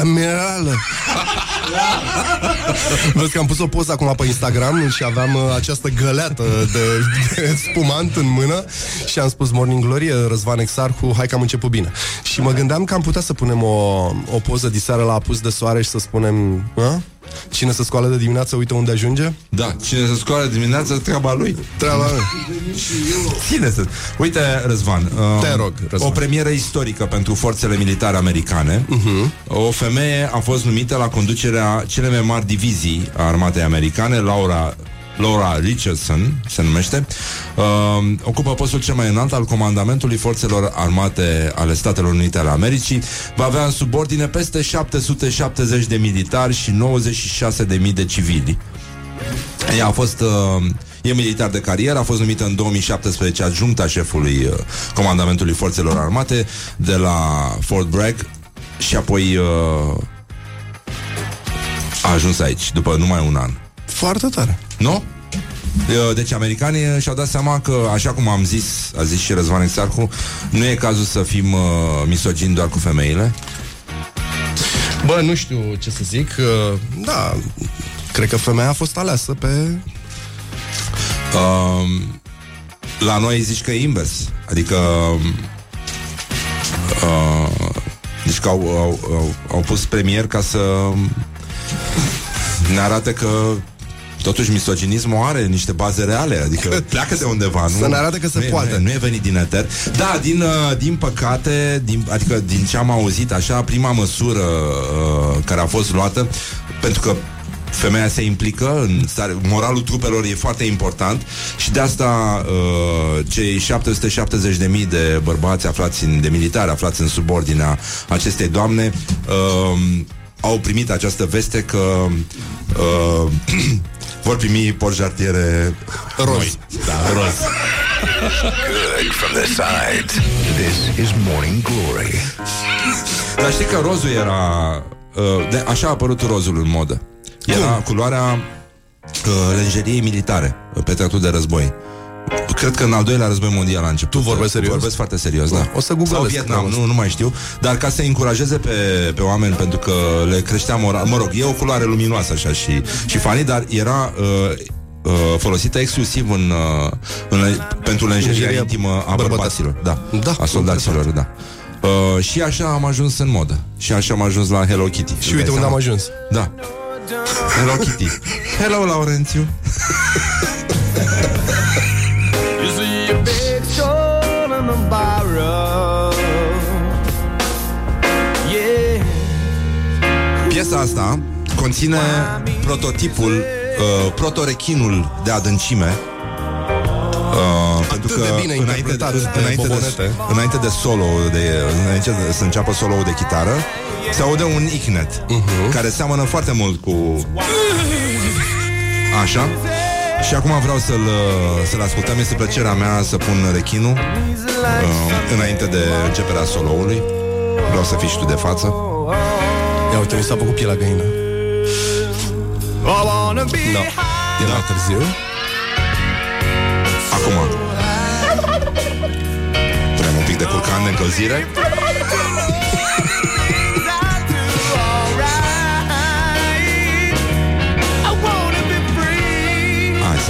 Amirală. Vezi că am pus o poză acum pe Instagram și aveam uh, această găleată de, de spumant în mână și am spus Morning Glory, uh, Răzvan Exarhu, hai că am început bine. Și mă gândeam că am putea să punem o, o poză diseară la apus de soare și să spunem, a? Cine se scoală de dimineață, uite unde ajunge? Da, cine se scoală dimineața, treaba lui. Treaba lui. Ține să... Uite, Răzvan, uh, Te rog, Răzvan. o premieră istorică pentru forțele militare americane. Uh-huh. O femeie a fost numită la conducerea cele mai mari divizii a armatei americane, Laura Laura Richardson se numește, uh, ocupă postul cel mai înalt al comandamentului forțelor armate ale Statelor Unite ale Americii. Va avea în subordine peste 770 de militari și 96 de mii de civili. Ea a fost uh, E militar de carieră, a fost numită în 2017 adjuncta șefului uh, comandamentului forțelor armate de la Fort Bragg și apoi uh, a ajuns aici după numai un an. Foarte tare. Nu? Uh, Deci americanii și-au dat seama că, așa cum am zis, a zis și Răzvan Exarcu, nu e cazul să fim uh, misogini doar cu femeile. Bă, nu știu ce să zic. uh, Da, cred că femeia a fost aleasă pe... Uh, la noi zici că e invers. Adică uh, Deci că au, au, au, au pus premier ca să ne arate că Totuși, misoginismul are niște baze reale, adică pleacă de undeva. Să nu, ne arate că se nu e- poate. Nu e, nu e venit din eter. Da, din, uh, din păcate, din, adică din ce am auzit, așa, prima măsură uh, care a fost luată, pentru că femeia se implică în stare, moralul trupelor e foarte important și de asta uh, cei 770.000 de bărbați aflați în, de militari aflați în subordinea acestei doamne uh, au primit această veste că uh, vor primi porjartiere Roz. noi. Da, roz. Good from the sides. This is Morning Glory. Dar știi că rozul era... Uh, de, așa a apărut rozul în modă. Era culoarea uh, lenjeriei militare uh, pe teatru de război. Cred că în al doilea război mondial a început. Tu vorbești serios? Vorbesc foarte serios, da. O să googlez Sau Vietnam, treaba nu, nu mai știu. Dar ca să încurajeze pe, pe oameni pentru că le creștea moral. Mă rog, e o culoare luminoasă așa și, și funny, dar era... Uh, uh, folosită exclusiv în, uh, în, pentru lenjeria Lenjeria intimă a bărbătească. bărbaților, da, Da, a soldaților, da. Uh, și așa am ajuns în modă. Și așa am ajuns la Hello Kitty. Și uite unde am ajuns. Da. Hello Kitty. Hello, Laurențiu. Piesa asta conține prototipul, uh, protorechinul de adâncime. Uh, pentru că de bine înainte, interpretat de înainte, de, Bobonete. înainte de solo de, înainte de, să înceapă solo de chitară se aude un ichnet uh-huh. care seamănă foarte mult cu așa și acum vreau să-l, să-l ascultăm Este plăcerea mea să pun rechinul uh, Înainte de începerea soloului Vreau să fii și tu de față Ia uite, mi s-a făcut pielea găină. Da. Era târziu. Acum Punem un pic de curcan de încălzire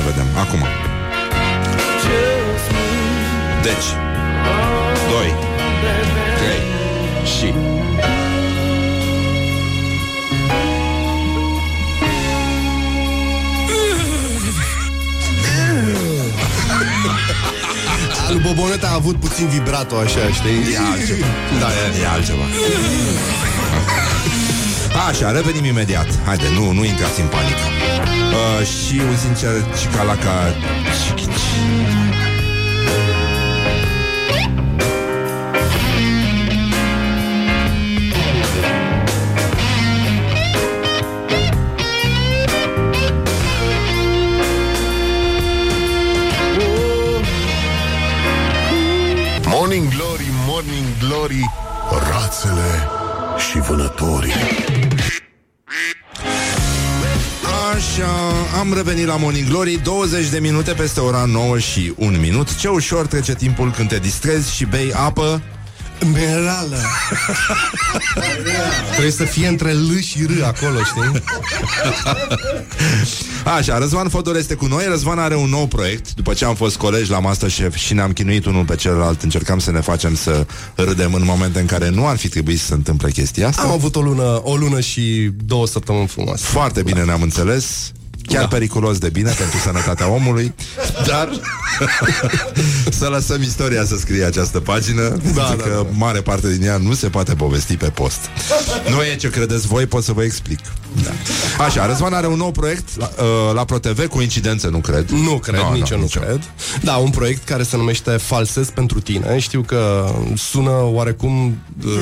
vedem, acum. Deci 2 3 Și Lui Boboneta a avut puțin vibrato așa, știi? E altceva. Da, e, e altceva. Așa, revenim imediat. Haide, nu, nu intrați în panică uh, Și un sincer Cicalaca Chichici Morning Glory, Morning Glory Rațele și vânătorii Așa, am revenit la Morning Glory 20 de minute peste ora 9 și 1 minut. Ce ușor trece timpul când te distrezi și bei apă Minerală. Trebuie să fie între L și R acolo, știi? Așa, Răzvan Fodor este cu noi Răzvan are un nou proiect După ce am fost colegi la Masterchef Și ne-am chinuit unul pe celălalt Încercam să ne facem să râdem în momente în care nu ar fi trebuit să se întâmple chestia asta Am avut o lună, o lună și două săptămâni frumoase. Foarte bine ne-am înțeles Chiar da. periculos de bine pentru sănătatea omului Dar Să lăsăm istoria să scrie această pagină da, Pentru da, că da. mare parte din ea nu se poate povesti pe post Nu e ce credeți voi, pot să vă explic da. Așa, Răzvan are un nou proiect la, uh, la ProTV Coincidență, nu cred Nu cred, No, no, nici no, eu nu nici eu. cred. Da, un proiect care se numește Falsez pentru tine. Știu că sună oarecum... Uh,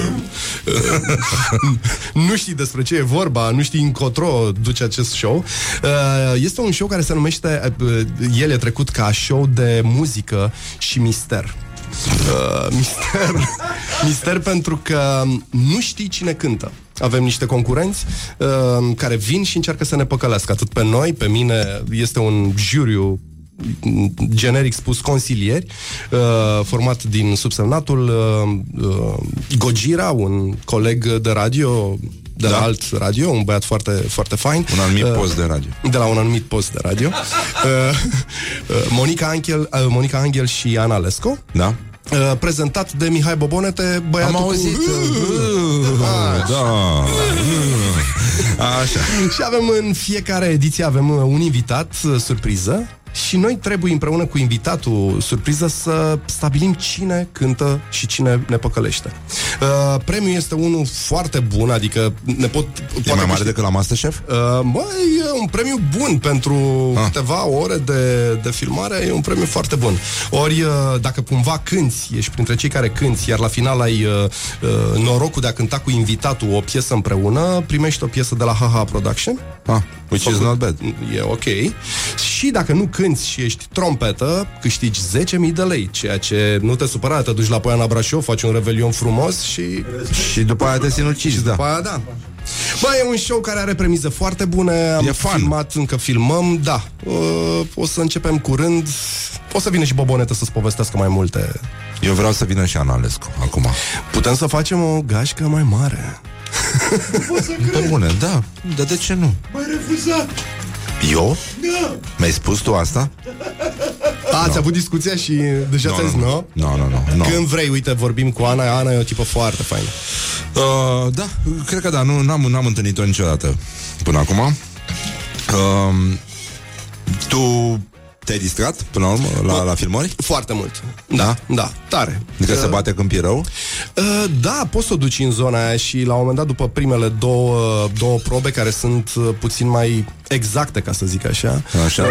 uh, nu știi despre ce e vorba, nu știi încotro duce acest show. Uh, este un show care se numește... Uh, el e trecut ca show de muzică și mister. Uh, mister Mister pentru că nu știi cine cântă avem niște concurenți uh, care vin și încearcă să ne păcălească atât pe noi, pe mine este un juriu m, generic spus consilieri uh, format din subsemnatul uh, uh, Gojira, un coleg de radio de la Da. alt radio, un băiat foarte, foarte fain. Un anumit Uh, post de radio de la un anumit post de radio. Uh, uh, Monica, Angel, uh, Monica Angel și Ana Lesco. Da? Uh, prezentat de Mihai Bobonete, băiatul Am auzit cu... uh, Da Așa Și avem în fiecare ediție avem uh, un invitat uh, surpriză și noi trebuie împreună cu invitatul surpriză să stabilim cine cântă și cine ne păcălește. Uh, premiul este unul foarte bun, adică ne pot... E mai mare decât la Masterchef? Uh, băi, e un premiu bun pentru Ah. ah. câteva ore de, de filmare, e un premiu foarte bun. Ori, uh, dacă cumva cânti, ești printre cei care cânti, iar la final ai uh, uh, norocul de a cânta cu invitatul o piesă împreună, primești o piesă de la HH Production. Ah, which is not bad. E ok. Și dacă nu cânti și ești trompetă, câștigi 10.000 de lei, ceea ce nu te supăra, te duci la Poiana Brașov, faci un revelion frumos și Și după aia te sinucizi, da după aia, da. Bă, e un show care are premize foarte bune. Am E fun. filmat, încă filmăm Da, uh, o să începem curând. O să vină și Bobonetă să-ți povestească mai multe. Eu vreau să vină și Analescu Acum. Putem să facem o gașcă mai mare Pe bune, da Dar de ce nu? M-ai refuzat Eu? Da Mi-ai spus tu asta? A, ați avut discuția și deja Nu, ți-a zis, nu, nu? nu, nu, nu, nu. Când vrei, uite, vorbim cu Ana, Ana e o tipă foarte faină. Uh, da, cred că da, nu, n-am, n-am întâlnit-o niciodată până acum. Uh, tu te-ai distrat până la urmă la, la filmări? Foarte mult. Da? Da, tare. Adică se Uh, bate câmpii rău? Uh, da, poți să o duci în zona aia și la un moment dat, după primele două, două probe care sunt uh, puțin mai exacte, ca să zic așa, Așa.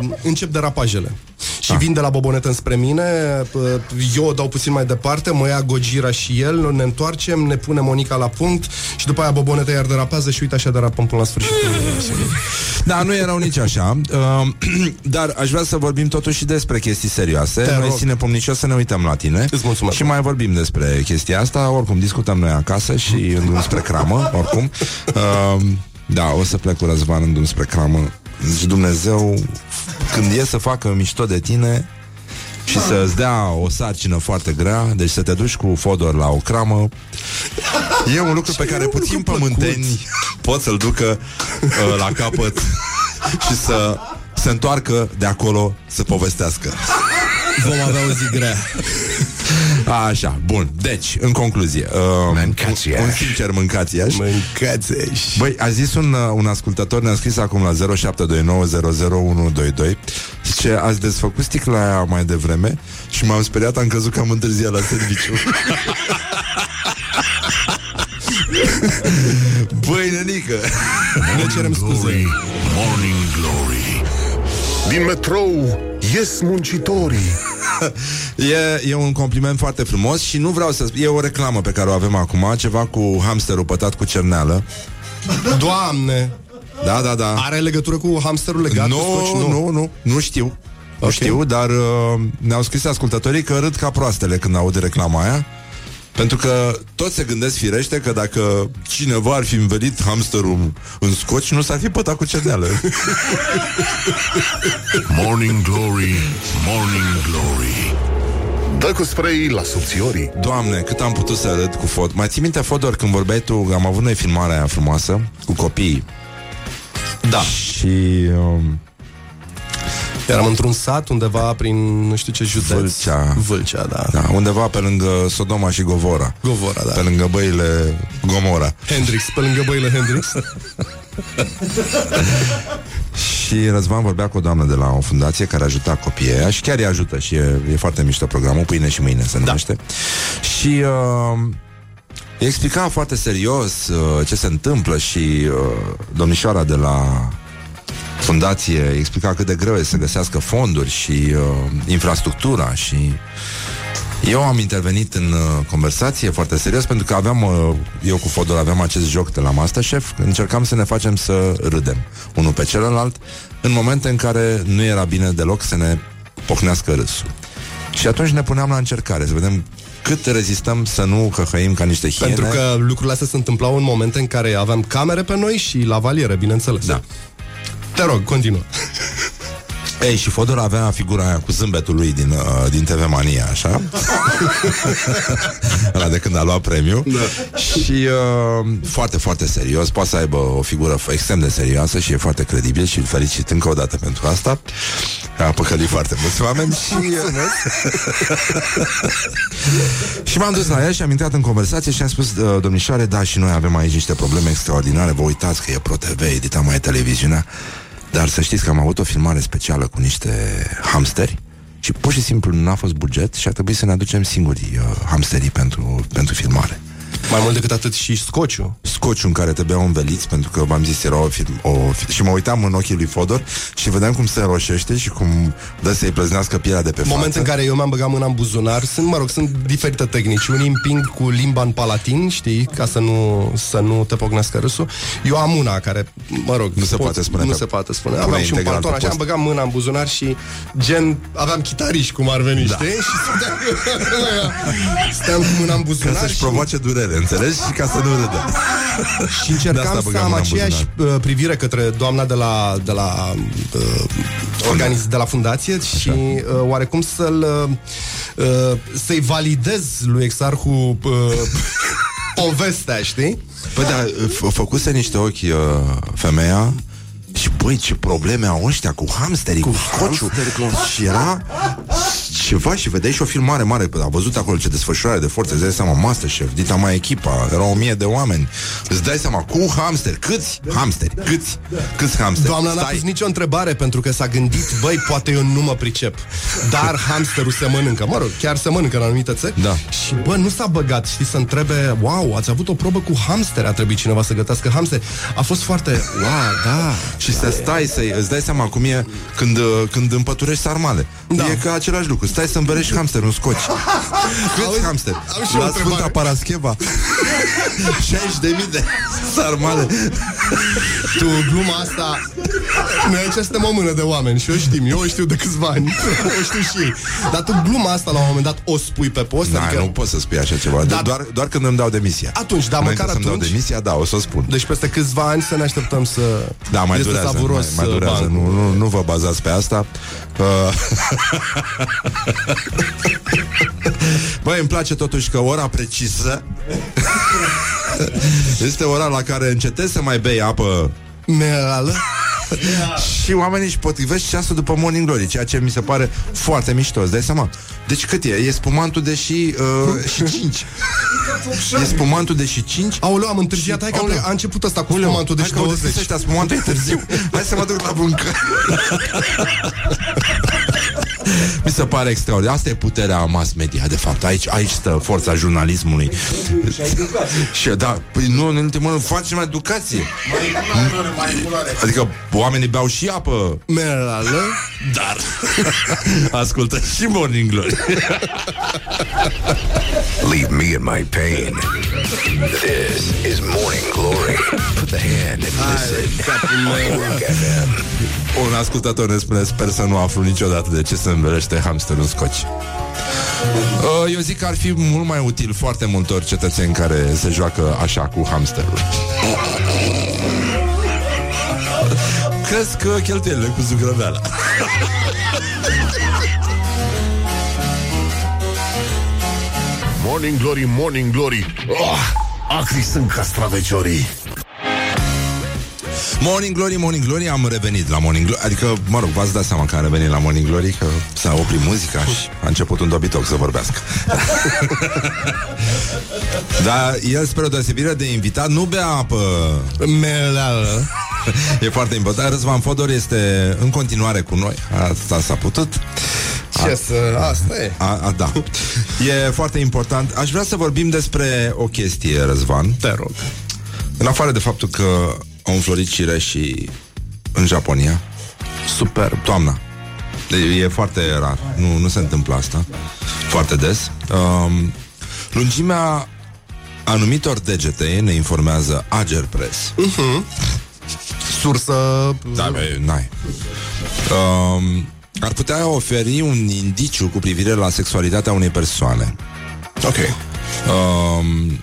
Uh, încep derapajele. Și vin de la bobonetă înspre mine, uh, eu o dau puțin mai departe, mă ia Gojira și el, ne întoarcem, ne pune Monica la punct și după aia boboneta iar derapează și uite așa derapăm până la sfârșit. Da, nu erau nici așa uh, Dar aș vrea să vorbim totuși și despre chestii serioase Te Noi rog. ține pomnicios să ne uităm la tine Îți mulțumesc. Și mai vorbim despre chestia asta Oricum discutăm noi acasă și în drum spre cramă Oricum uh, Da, o să plec cu Răzvan în drum spre cramă Deci Dumnezeu Când e să facă mișto de tine și să-ți dea o sarcină foarte grea, deci să te duci cu Fodor la o cramă, e un lucru pe care puțin pământeni pot să-l ducă uh, la capăt și să se întoarcă de acolo să povestească. Vom avea o zi grea. Așa, bun. Deci, în concluzie, uh, Mâncați un, un Iași. sincer mâncați Iași. Mâncați Băi, a zis un, uh, un ascultător, ne-a scris acum la 0729001122 Zice, ați desfăcut sticla aia mai devreme Și m-am speriat, am crezut că am întârziat la serviciu Băi, nenică Ne cerem scuze. Glory, Morning Glory Din metrou ies muncitorii e, e un compliment foarte frumos Și nu vreau să... E o reclamă pe care o avem acum Ceva cu hamsterul pătat cu cerneală Doamne! Da, da, da Are legătură cu hamsterul legat cu scoci? Nu, nu, nu, nu știu. Nu Ok. știu, dar uh, ne-au scris ascultătorii că râd ca proastele când aud reclama aia. Pentru că toți se gândesc firește că dacă cineva ar fi învelit hamsterul în scoci, nu s-ar fi pătat cu cerneală. Morning Glory, Morning Glory Dă cu spray la subțiorii Doamne, cât am putut să râd cu Fod. Mai ții minte, Fodor, când vorbeai tu, am avut noi filmarea aia frumoasă cu copiii. Da. Și um, Eram într-un sat undeva prin nu știu ce județ. Vâlcea. Vâlcea, da. da, undeva pe lângă Sodoma și Govora. Govora, da. Pe lângă băile Gomora. Hendrix, pe lângă băile Hendrix. Și Răzvan vorbea cu o doamnă de la o fundație care ajuta copiii aia și chiar îi ajută și e, e foarte mișto programul, Pâine și Mâine se numește. Și uh, îi explica foarte serios uh, ce se întâmplă și uh, domnișoara de la fundație îi explica cât de greu e să găsească fonduri și uh, infrastructura și eu am intervenit în uh, conversație foarte serios pentru că aveam, uh, eu cu Fodor aveam acest joc de la Masterchef, încercam să ne facem să râdem unul pe celălalt în momente în care nu era bine deloc să ne pocnească râsul. Și atunci ne puneam la încercare să vedem cât rezistăm să nu hăhăim ca niște hiene. Pentru că lucrurile astea se întâmplau în momente în care aveam camere pe noi și lavaliere, bineînțeles. Da. Te rog, continuă. Ei, și Fodor avea figura aia cu zâmbetul lui din, uh, din TV Mania, așa? Ăla de când a luat premiu da. Și uh, foarte, foarte serios Poate să aibă o figură f- extrem de serioasă Și e foarte credibil și îl felicit încă o dată pentru asta. A păcălit foarte mulți oameni Și, și m-am dus la ea și am intrat în conversație Și am spus, uh, domnișoare, da, și noi avem aici niște probleme extraordinare Vă uitați că e ProTV, edita mai televiziunea dar să știți că am avut o filmare specială cu niște hamsteri și pur și simplu nu a fost buget și a trebuit să ne aducem singuri uh, hamsterii pentru, pentru filmare. Mai mult decât atât și scociu. Scociul în care trebuiau înveliți, pentru că v-am zis, era o, film, o fi- Și mă uitam în ochii lui Fodor și vedeam cum se înroșește și cum dă să-i plăznească pielea de pe Moment față. în care eu mi-am băgat mâna în buzunar Sunt, mă rog, sunt diferite tehnici Unii împing cu limba în palatin, știi Ca să nu, să nu te pocnească râsul Eu am una care, mă rog Nu se poate spune Nu pe- se poate spune Pune Aveam și un integral panton pe așa, am post. băgat mâna în buzunar Și gen, aveam chitariști cum ar veni, da. știi Și stăteam, stăteam cu mâna în Ca buzunar să-și și, provoace durere, înțelegi? Și ca să nu râdă. și De încercam asta să băgam am mâna în aceeași uh, privire către doamna de la, de la uh, organiz, de la fundație și uh, oarecum să-l uh, uh, să-i validez lui Exarhu uh, povestea, știi? Păi da, f- făcuse niște ochi uh, femeia și băi, ce probleme au ăștia cu hamsterii, cu, cu scociul. Și era ceva și vedeai și o filmare mare. A văzut acolo ce desfășurare de forțe. Îți dai seama, Masterchef, dita mai echipa, erau o mie de oameni. Îți dai seama, cu hamster, câți hamsteri, câți, câți hamsteri. Doamna n-a pus nicio întrebare pentru că s-a gândit, băi, poate eu nu mă pricep. Dar hamsterul se mănâncă. Mă rog, chiar se mănâncă în anumite țări. Da. Și bă, nu s-a băgat, știi, să întrebe, wow, ați avut o probă cu hamster, a trebuit cineva să gătească hamster. A fost foarte, wow, da. Și să stai să îți dai seama cum e când, uh, când împăturești sarmale. Da. E ca același lucru. Stai să îmbărești hamster, un scoci. Câți Auzi, hamster? am și o La întrebare. Sfânta Parascheva. 60 de mii de sarmale. Tu, gluma asta Noi aici suntem o mână de oameni Și eu știm, eu o știu de câțiva ani O știu și ei Dar tu gluma asta la un moment dat o spui pe post Da, adică... nu pot să spui așa ceva. Da. Doar, doar când îmi dau demisia. Atunci, da, Înainte măcar să-mi dau atunci. demisia, da, o să o spun. Deci peste câțiva ani să ne așteptăm să Da, mai este durează, savuros mai, mai durează. bancul. Nu, nu, nu vă bazați pe asta. Uh... Băi, îmi place totuși că ora precisă este ora la care încetezi să mai bei apă Minerală și oamenii își potrivesc ceasul după Morning Glory, ceea ce mi se pare foarte mișto, îți dai seama? Deci cât e? E spumantul de și, uh, și 5. E spumantul de și 5. Aoleu, am întârziat, hai că Aoleu. a început asta cu spumantul de Hai și că au 20 deschis ăștia spumantul e târziu. Hai să mă duc la buncă. Mi se pare extraordinar. Asta e puterea mass media, de fapt. Aici, aici stă forța jurnalismului. Și da, păi nu, în ultimul rând, facem educație. Adică oamenii beau și apă, Minerală dar ascultă și Morning Glory. Leave me in my pain. This is Morning Glory. Put the hand and listen on Rock FM. Un ascultător ne spune Sper să nu aflu niciodată de ce se învelește hamsterul în scoci. Uh, Eu zic că ar fi mult mai util foarte multor cetățeni care se joacă așa cu hamsterul. Crezi că cheltuielile cu zugrăveala. Morning Glory, Morning Glory. Oh, Acri sunt castraveciorii Morning Glory, Morning Glory, am revenit la Morning Glory Adică, mă rog, v-ați dat seama că am revenit la Morning Glory Că s-a oprit muzica și a început un dobitoc să vorbească Dar el, spre o deosebire de invitat, nu bea apă Minerală E foarte important. Răzvan Fodor este în continuare cu noi. Asta s-a putut. Ce să... Asta e A, a, da. E foarte important. Aș vrea să vorbim despre o chestie, Răzvan. Te rog În afară de faptul că au înflorit cireșii în Japonia, Super toamna. Deci e foarte rar. Nu, nu se întâmplă asta. Foarte des. Um, lungimea anumitor degete, ne informează Ager Press, Sursă Da, bă, n-ai. Um, ar putea oferi un indiciu cu privire la sexualitatea unei persoane. Ok Um,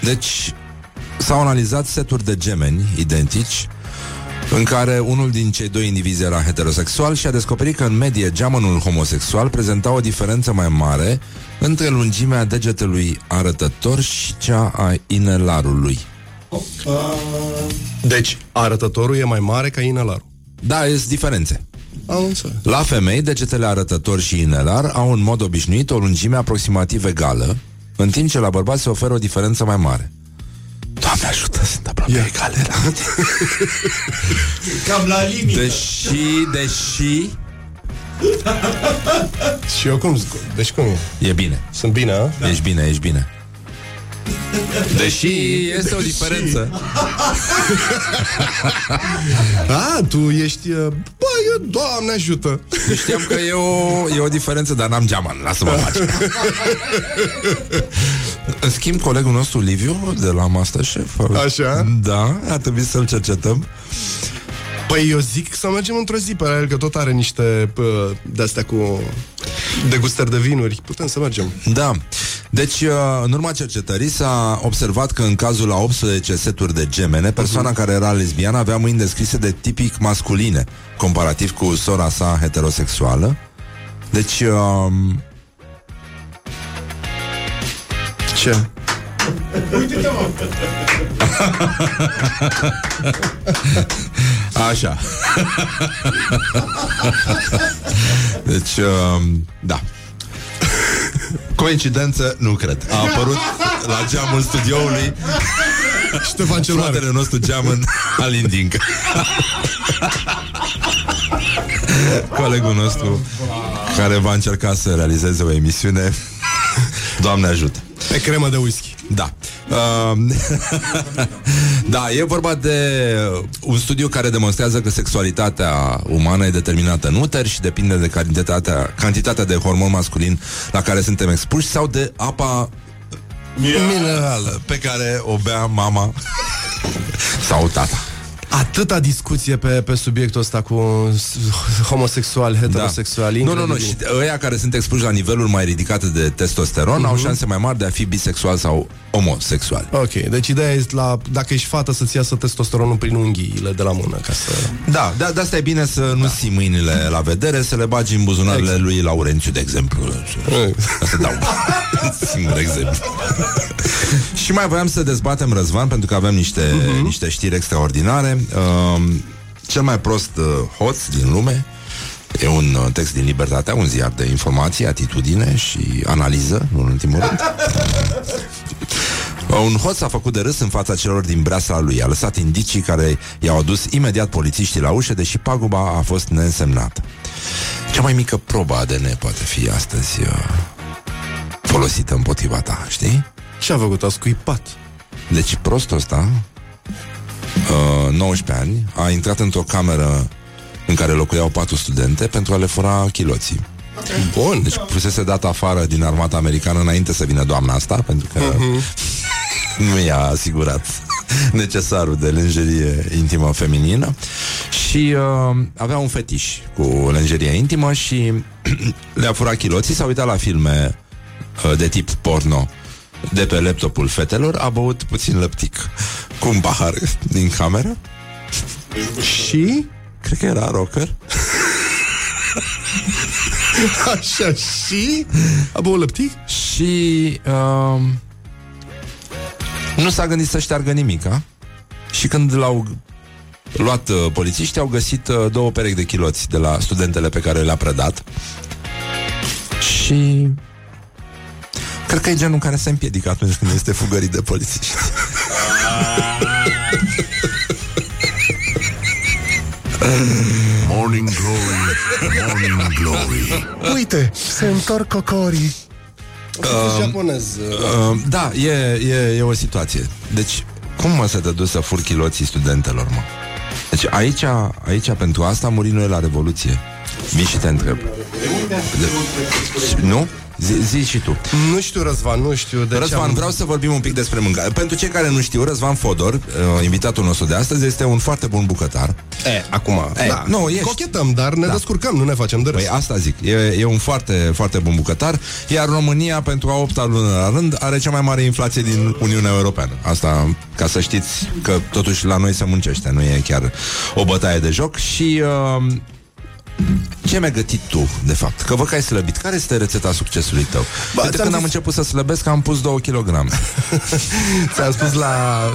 deci, s-au analizat seturi de gemeni identici în care unul din cei doi indivizi era heterosexual și a descoperit că în medie geamănul homosexual prezenta o diferență mai mare între lungimea degetelui arătător și cea a inelarului. Deci, arătătorul e mai mare ca inelarul Da, sunt diferențe. Am înțeles La femei, degetele arătător și inelar au în mod obișnuit o lungime aproximativ egală, în timp ce la bărbați se oferă o diferență mai mare. Doamne ajută, sunt aproape yeah. egale la mine. Cam la limită. Deși, deși Și eu cum zic? Deci cum e? E bine, Sunt bine, a? da. ești bine, ești bine Deși este o diferență A, tu ești... uh, Bă, eu, Doamne ajută Știam că e o, e o diferență, dar n-am geaman Lasă-mă în pace În schimb, colegul nostru Liviu De la Masterchef Așa? Da, a trebuit să-l cercetăm Păi eu zic să mergem într-o zi pe la el Că tot are niște uh, de-astea cu degustări de vinuri Putem să mergem Da. Deci, uh, în urma cercetării s-a observat că în cazul la 18 seturi de gemene, persoana care era lesbiană avea mâini descrise de tipic masculine, comparativ cu sora sa heterosexuală. Deci, um, Ce? Așa. deci, uh, da. Coincidență? Nu cred. A apărut la geamul studioului Ștefan cel Mare. fratele nostru geamăn Alin Dincă. Colegul nostru care va încerca să realizeze o emisiune. Doamne ajută. Pe cremă de whisky. Da. Uh, da, e vorba de un studiu care demonstrează că sexualitatea umană e determinată în uter și depinde de cantitatea, cantitatea de hormon masculin la care suntem expuși sau de apa minerală pe care o bea mama sau tata. Atâta discuție pe, pe subiectul ăsta cu homosexuali, heterosexuali. Da. Nu, nu, nu. incredibil. Și ăia care sunt expuși la niveluri mai ridicate de testosteron uh-huh. au șanse mai mari de a fi bisexual sau homosexual. Ok, deci ideea e la, dacă ești fată să-ți iasă testosteronul prin unghiile de la mână ca să... Da, de, de asta e bine să nu da. ții mâinile la vedere, să le bagi în buzunarele exact. lui Laurențiu, de exemplu. Să dau un singur exemplu. și mai voiam să dezbatem Răzvan, pentru că avem niște, uh-huh. niște știri extraordinare. Uh, cel mai prost uh, hoț din lume E un uh, text din Libertatea, un ziar de informație, atitudine și analiză, nu în ultimul rând. Un hoț a făcut de râs în fața celor din breasla lui. A lăsat indicii care i-au adus imediat polițiștii la ușă, deși paguba a fost neînsemnată. Cea mai mică probă ADN poate fi astăzi uh, folosită împotriva ta, știi? Ce a făcut? A scuipat. Deci prostul ăsta, uh, 19 ani, a intrat într-o cameră în care locuiau patru studente pentru a le fura chiloții. Bun. Deci fusese dat afară din armata americană înainte să vină doamna asta, pentru că uh-huh. nu i-a asigurat necesarul de lenjerie intimă feminină și uh, avea un fetiș cu lenjerie intimă și le-a furat chiloții, s-a uitat la filme uh, de tip porno de pe laptopul fetelor, a băut puțin lăptic. Cu un pahar din cameră? Și? Cred că era rocker. Așa și? A băut lăptic? Și uh, Nu s-a gândit să șteargă nimic a? Și când l-au luat uh, polițiștii Au găsit uh, două perechi de chiloți De la studentele pe care le-a predat Și Cred că e genul care se împiedică atunci când este fugărit de polițiști Morning Glory, Morning Glory. Uite, se întorc cocorii. Uh, japonez. uh, Da, e, e, e o situație Deci, cum mă să te duci să furi chiloții studentelor, mă? Deci aici, aici pentru asta a murit noi la Revoluție Vii și te întreb de... Nu? Zi, zi și tu Nu știu, Răzvan, nu știu de Răzvan, ce am... vreau să vorbim un pic despre mâncare Pentru cei care nu știu, Răzvan Fodor uh, Invitatul nostru de astăzi Este un foarte bun bucătar E, acum, E, da. nu, ești. Cochetăm, dar ne Da. descurcăm, nu ne facem de râs. Păi asta zic, e, e un foarte, foarte bun bucătar Iar România, pentru a opta lună la rând Are cea mai mare inflație din Uniunea Europeană Asta ca să știți că totuși la noi se muncește Nu e chiar o bătaie de joc Și... Uh, ce mi-ai gătit tu, de fapt? Că văd că ai slăbit. Care este rețeta succesului tău? Ba, Uite, ți-am când am zis- început să slăbesc, am pus 2 kg. Ți-am spus la,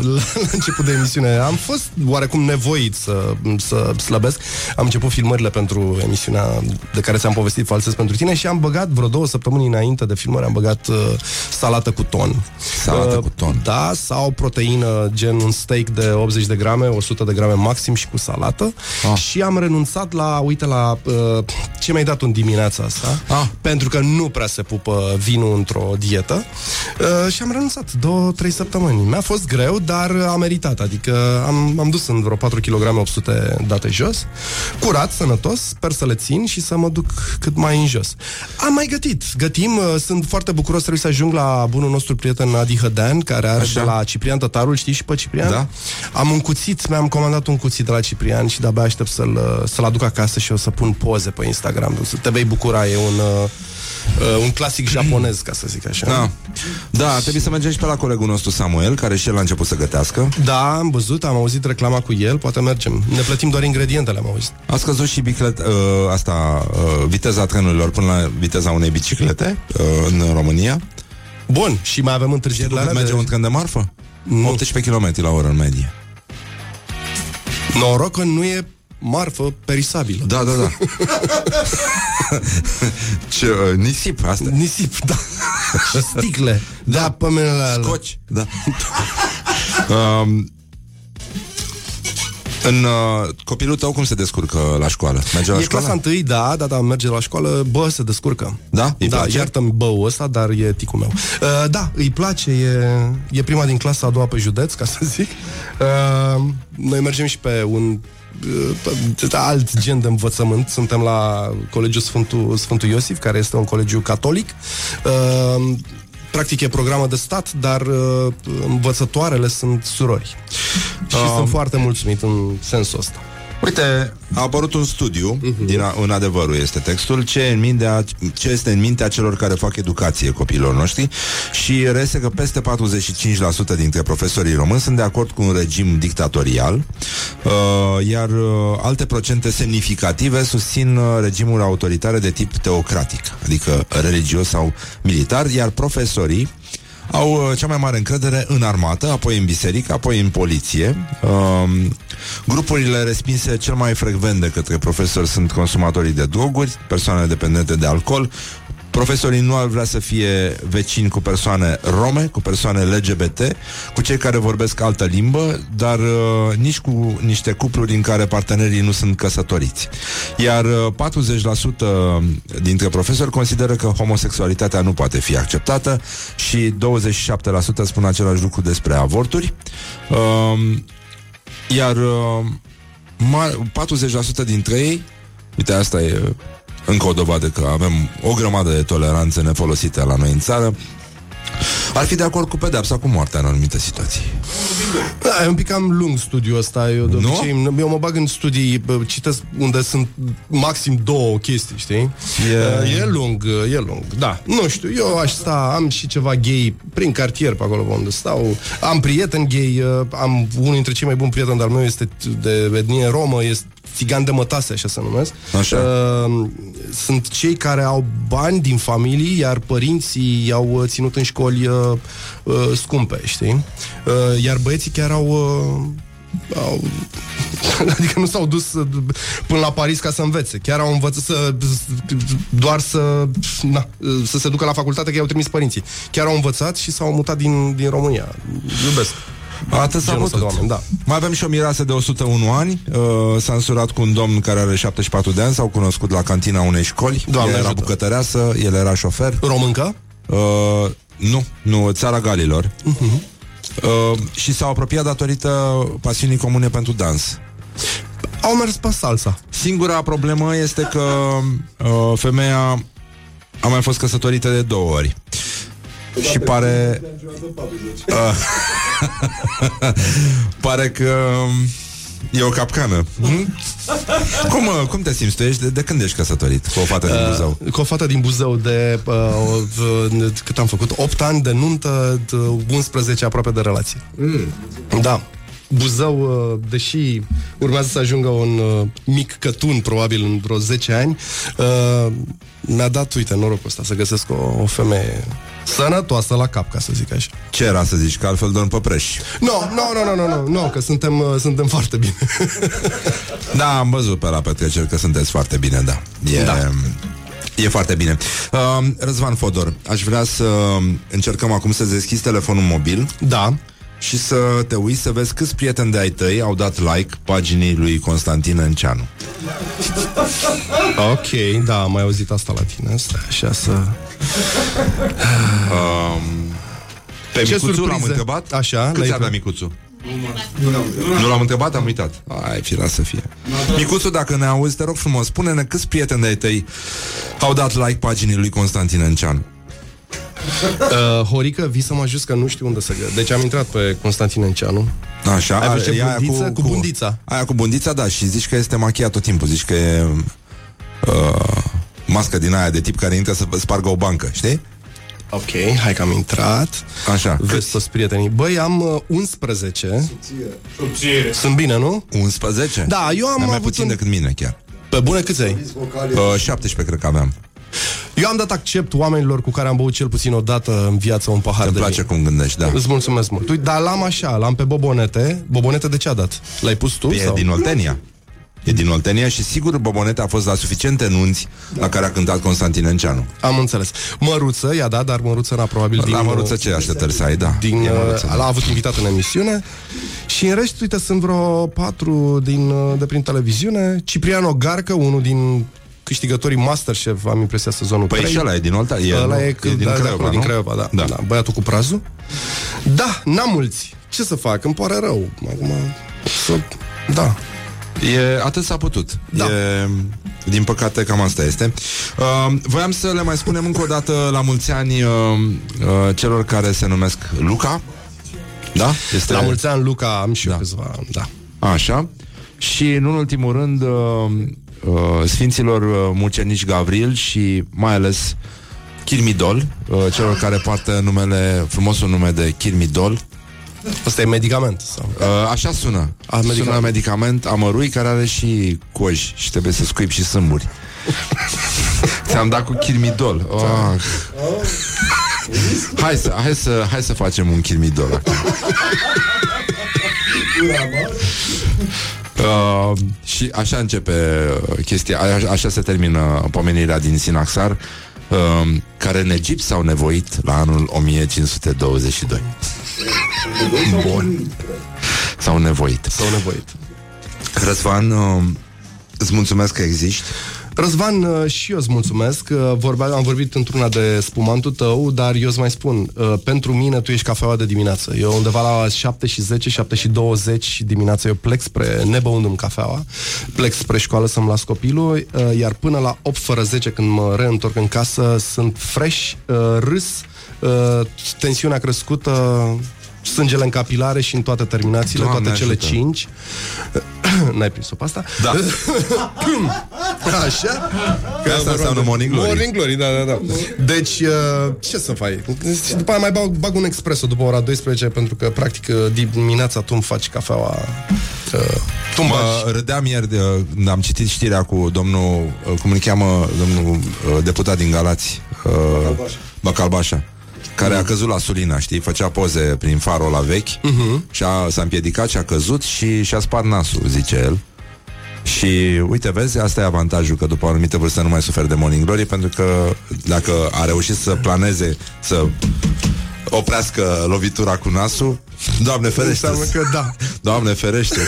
la, la început de emisiune Am fost oarecum nevoit să, să slăbesc Am început filmările pentru emisiunea De care ți-am povestit falsez pentru tine Și am băgat vreo două săptămâni înainte de filmări Am băgat uh, salată cu ton Salată Uh, cu ton. Da, sau proteină Gen un steak de 80 de grame 100 de grame maxim și cu salată Ah. Și am renunțat la, uite la uh, Ce mi-ai dat în dimineața asta? Ah. Pentru că nu prea se pupă vinul într-o dietă. Uh, Și am renunțat. Două, trei săptămâni. Mi-a fost greu, dar a meritat. Adică am, am dus în vreo 4 kg 800 date jos. Curat, sănătos, sper să le țin Și să mă duc cât mai în jos. Am mai gătit, gătim uh, Sunt foarte bucuros, trebuie să ajung la bunul nostru prieten Adi Hădean Care are Așa. de la Ciprian Tătarul, știi și pe Ciprian? Da. Am un cuțit, mi-am comandat un cuțit de la Ciprian Și de-abia aștept să-l, să-l aduc acasă Și o să pun poze pe Instagram Să te vei bucura, e un... Uh, Uh, un clasic japonez, ca să zic așa. Da. Da, trebuie să mergem și pe la colegul nostru Samuel, care și el a început să gătească. Da, am văzut, am auzit reclama cu el, poate mergem. Ne plătim doar ingredientele, am auzit. A scăzut și biclet, uh, asta, uh, viteza trenurilor până la viteza unei biciclete uh, în România. Bun, și mai avem întârzieri Știi la cât alea merge de... un tren de marfă? Nu. 18 km la oră în medie. Noroc că nu e marfă perisabilă. Da, da, da. Ce, uh, nisip, asta. Nisip, da. Și sticle. Da, da pămânele alea. Scoci, da. um, în uh, copilul tău cum se descurcă la școală? Merge la e școală? clasa întâi, da, da, da, merge la școală, bă, se descurcă. Da? Îi da, place? iartă-mi băul ăsta, dar e ticul meu. Uh, da, îi place, e, e prima din clasa a doua pe județ, ca să zic. Uh, noi mergem și pe un uh, alt gen de învățământ. Suntem la Colegiul Sfântul, Sfântul Iosif, care este un colegiu catolic. Uh, practic e programă de stat, dar uh, învățătoarele sunt surori. Și Um. sunt foarte mulțumit în sensul ăsta. Uite, a apărut un studiu, uh-huh. din a, în adevărul este textul, ce, în mintea, ce este în mintea celor care fac educație copiilor noștri și reiese că peste 45% dintre profesorii români sunt de acord cu un regim dictatorial, uh, iar uh, alte procente semnificative susțin uh, regimuri autoritare de tip teocratic, adică religios sau militar, iar profesorii au uh, cea mai mare încredere în armată, apoi în biserică, apoi în poliție. Um, grupurile respinse cel mai frecvent de către profesori sunt consumatorii de droguri, persoane dependente de alcool, Profesorii nu ar vrea să fie vecini cu persoane rome, cu persoane LGBT, cu cei care vorbesc altă limbă, dar uh, nici cu niște cupluri în care partenerii nu sunt căsătoriți. Iar uh, 40% dintre profesori consideră că homosexualitatea nu poate fi acceptată și 27% spun același lucru despre avorturi. Uh, iar uh, ma- 40% dintre ei, uite asta e încă o dovadă că avem o grămadă de toleranță nefolosită la noi în țară, ar fi de acord cu pedepsa cu moartea în anumite situații. Da, e un pic cam lung studiul ăsta. Eu de Nu? obicei, eu mă bag în studii, bă, citesc unde sunt maxim două chestii, știi? E- E, e lung, e lung, da. Nu știu, eu aș sta, am și ceva gay prin cartier pe acolo pe unde stau. Am prieten gay, uh, am unul dintre cei mai buni prieteni al meu este de etnie romă, este țigan de mătase, așa se numesc. Așa. Uh, sunt cei care au bani din familii, iar părinții i-au uh, ținut în școli uh, uh, scumpe, știi? Uh, iar băieții chiar au... Uh, au adică nu s-au dus uh, până la Paris ca să învețe. Chiar au învățat să doar să na, uh, să se ducă la facultate că i-au trimis părinții. Chiar au învățat și s-au mutat din, din România. Iubesc. Atât s-a Genul ăsta putut. de oameni, da. Mai avem și o mireasă de 101 ani uh, S-a însurat cu un domn care are 74 de ani S-au cunoscut la cantina unei școli Doamne Ea era ajută. bucătăreasă, el era șofer Româncă? uh, Nu, nu, țara Galilor uh-huh. uh, Și s-au apropiat datorită pasiunii comune pentru dans Au mers pe salsa. Singura problemă este că uh, Femeia a mai fost căsătorită de două ori și pare uh, Pare că E o capcană hm? cum, uh, cum te simți? Tu ești de, de când ești căsătorit cu o fată din Buzău? Uh, cu o fată din Buzău de uh, uh, cât am făcut? 8 ani de nuntă, de 11 aproape de relație. Mm. Da. Buzău, uh, deși urmează să ajungă un uh, mic cătun, probabil în vreo 10 ani, uh, mi-a dat, uite, norocul ăsta să găsesc o, o femeie sănătoasă la cap, ca să zic așa. Ce era să zici? Că altfel dorm pe preș Nu, nu, nu, nu, nu, nu, că suntem, uh, suntem foarte bine. Da, am văzut pe la petreceri că sunteți foarte bine, da E, Da. e foarte bine uh, Răzvan Fodor, aș vrea să încercăm acum să deschizi telefonul mobil da. și să te uiți să vezi câți prieteni de ai tăi au dat like paginii lui Constantin Înceanu. Ok, da, am mai auzit asta la tine. Stai așa să... Pe Ce Micuțu surprize. l-am întrebat? Așa, Câți l-ai- avea Micuțu? Nu l-am întrebat, am uitat. Ai, fira să fie. Micuțu, dacă ne auzi, te rog frumos, spune-ne câți prieteni de ai tăi au dat like paginii lui Constantin Înceanu. Uh, Horică, vii să mă ajut că nu știu unde să gă. Deci am intrat pe Constantin Enceanu. Așa, Ai văzut ce e aia bundiță? Cu bundița. Aia cu bundița, da, și zici că este machiat tot timpul, zici că e uh, mască din aia de tip care intră să spargă o bancă, știi? Ok, hai că am intrat. Așa. Vezi toți prietenii. Băi, am uh, 11. Sunt bine, nu? 11? Da, eu am mai avut puțin un- decât mine chiar. Pe bune câți ai? Uh, 17 cred că aveam. Eu am dat accept oamenilor cu care am băut cel puțin o dată în viață un pahar Îmi de place vin. cum gândești, da. Îți mulțumesc mult. Uite, dar l-am așa, l-am pe Bobonete. Bobonete de ce a dat? L-ai pus tu? E sau? din Oltenia. E din Oltenia și sigur Bobonete a fost la suficiente nunți la care a cântat Constantin Enceanu. Am înțeles. Măruță, i-a dat, dar Măruță n-a probabil din... La Măruță ce așteptări să ai, da. din, E uh, Măruță, da. l-a avut invitat în emisiune și în rest, uite, sunt vreo patru din, uh, de prin televiziune. Cipriano Garcă, unul din câștigătorii Masterchef, am impresia sezonul Păi 3. și ăla e din Oltenia. E, Ăla nu? e, e din da, de Craiova, acolo, din nu? Craiova, da, da. da. Băiatul cu prazul. Da, n-am mulți. Ce să fac? Îmi pare rău. Acum, să... Da. E, atât s-a putut. Da. E, din păcate, cam asta este. Uh, voiam să le mai spunem încă o dată la mulți ani uh, uh, celor care se numesc Luca. Da? Este... La mulți ani, Luca, am și eu Da. câțiva, da. Așa. Și, în ultimul rând, uh, uh, Sfinților uh, Mucenici Gavril și mai ales Chirmidol, uh, celor care poartă numele, frumosul nume de Chirmidol. Asta e medicament. Sau? Uh, așa sună. A, medicament. Sună medicament amărui care are și coji și trebuie să scuip și sâmburi. Ți-am dat cu Chirmidol. Oh. Hai să, hai, să, hai să facem un Chirmidol acum. Uh, și așa începe uh, chestia, a, așa se termină pomenirea din Sinaxar, uh, care în Egipt s-au nevoit la anul 1522. Bun. S-au nevoit. S-au nevoit. Răzvan, uh, îți mulțumesc că existi. Răzvan, uh, și eu îți mulțumesc. Uh, Vorbea, am vorbit într-una de spumantul tău, dar eu îți mai spun, uh, pentru mine tu ești cafeaua de dimineață. Eu undeva la 7 și 10, 7 și 20 dimineața eu plec spre, nebăundu-mi cafeaua, plec spre școală să-mi las copilul, uh, iar până la 8 fără 10 când mă reîntorc în casă sunt fresh, uh, râs, uh, tensiunea crescută, sângele în capilare și în toate terminațiile, Doamne toate cele ajută. 5. N-ai prins-o pe asta? Da. Așa? Că asta înseamnă Morning Glory. Morning Glory, da, da, da. Deci, uh, ce să faci? Și după aia mai bag, bag un expreso după ora 12, pentru că, practic, uh, dimineața tu îmi faci cafeaua. Uh, tu îmi bagi. Mă râdeam ieri, de, când am citit știrea cu domnul, uh, cum îl cheamă, domnul uh, deputat din Galați, uh, Bacalbașa, care a căzut la Sulina, știi? Făcea poze prin farul la vechi uh-huh. și a, s-a împiedicat și a căzut și și-a spart nasul, zice el. Și uite, vezi, asta e avantajul Că după o anumită vârstă nu mai suferi de morning glory Pentru că dacă a reușit să planeze Să oprească lovitura cu nasul Doamne ferește Înseamnă că da. Doamne ferește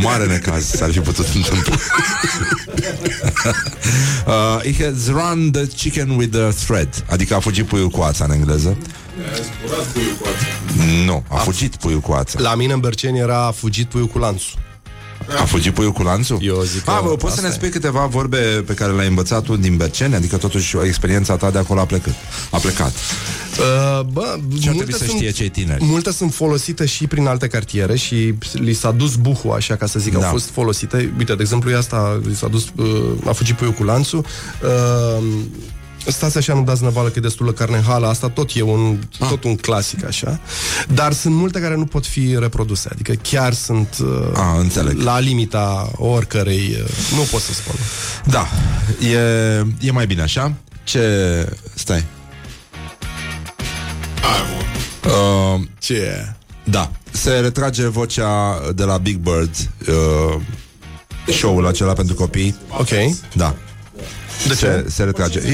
Mare necaz s-ar fi putut întâmpla uh, He has run the chicken with a thread. Adică a fugit puiul cu ața în engleză. Nu, a fugit puiul cu ața. La mine în Berceni era fugit puiul cu lanțul. A fugit puiul cu lanțul? Eu zic că A, bă, poți să asta ne e. spui câteva vorbe pe care le-ai învățat tu din Berceni? Adică totuși experiența ta de acolo a plecat. A plecat. Uh, bă, Ce ar multe trebui să sunt- știe cei tineri? Multe sunt folosite și prin alte cartiere și li s-a dus buhul, așa ca să zic, Da. au fost folosite. Uite, de exemplu, e asta, li s-a dus, uh, a fugit puiul cu lanțul. Uh, Stați așa, nu dați năvală că e destulă carne hală Asta tot e un, Ah. tot un clasic așa Dar sunt multe care nu pot fi reproduse Adică chiar sunt uh, A, înțeleg. La limita oricărei uh, Nu pot să spun Da, e, e mai bine așa. Ce... Stai. Uh, Ce da, se retrage vocea de la Big Bird uh, show-ul acela pentru copii. Ok Da. De Se, se retrage. E,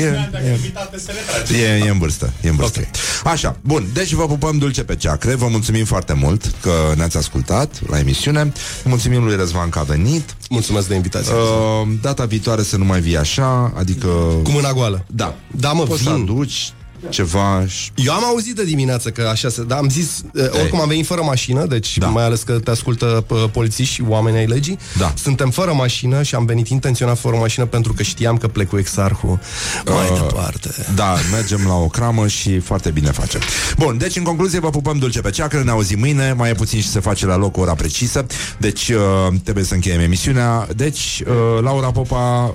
e, e, e în vârstă. E în vârstă. Ok. Așa, bun. Deci vă pupăm dulce pe ceacre. Vă mulțumim foarte mult că ne-ați ascultat la emisiune. Mulțumim lui Răzvan că a venit. Mulțumesc de invitație Uh, data viitoare să nu mai vii așa, adică... Cu mâna goală Da. Da, mă, Poți să vin. aduci ceva și... Eu am auzit de dimineață că așa se... Dar am zis, eh, oricum am venit fără mașină, deci Da. da. mai ales că te ascultă p- polițiști și oameni ai legii. Da. Suntem fără mașină și am venit intenționat fără mașină pentru că știam că plec cu exarhul mai Uh, departe. Da, mergem la o cramă și foarte bine facem. Bun, deci în concluzie vă pupăm dulce pe ceacră, ne auzim mâine, mai e puțin și se face la loc ora precisă, deci uh, trebuie să încheiem emisiunea. Deci, uh, Laura Popa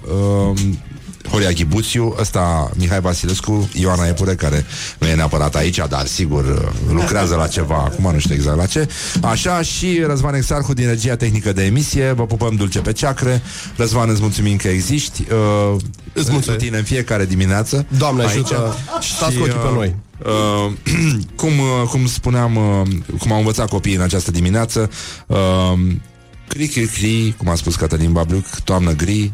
uh, Horia Ghibuțiu, ăsta Mihai Vasilescu, Ioana Epure, care nu e neapărat aici, dar sigur lucrează la ceva, acum nu știu exact la ce. Așa și Răzvan Exarhu din regia tehnică de emisie, vă pupăm dulce pe ceacre. Răzvan, îți mulțumim că existi. Uh, îți mulțumim tine în fiecare dimineață. Doamne ajută, stați cu ochii pe noi. Uh, cum, uh, cum spuneam, uh, cum au învățat copiii în această dimineață, uh, cri, cri, cri, cum a spus Cătălin Babluc, toamnă gri,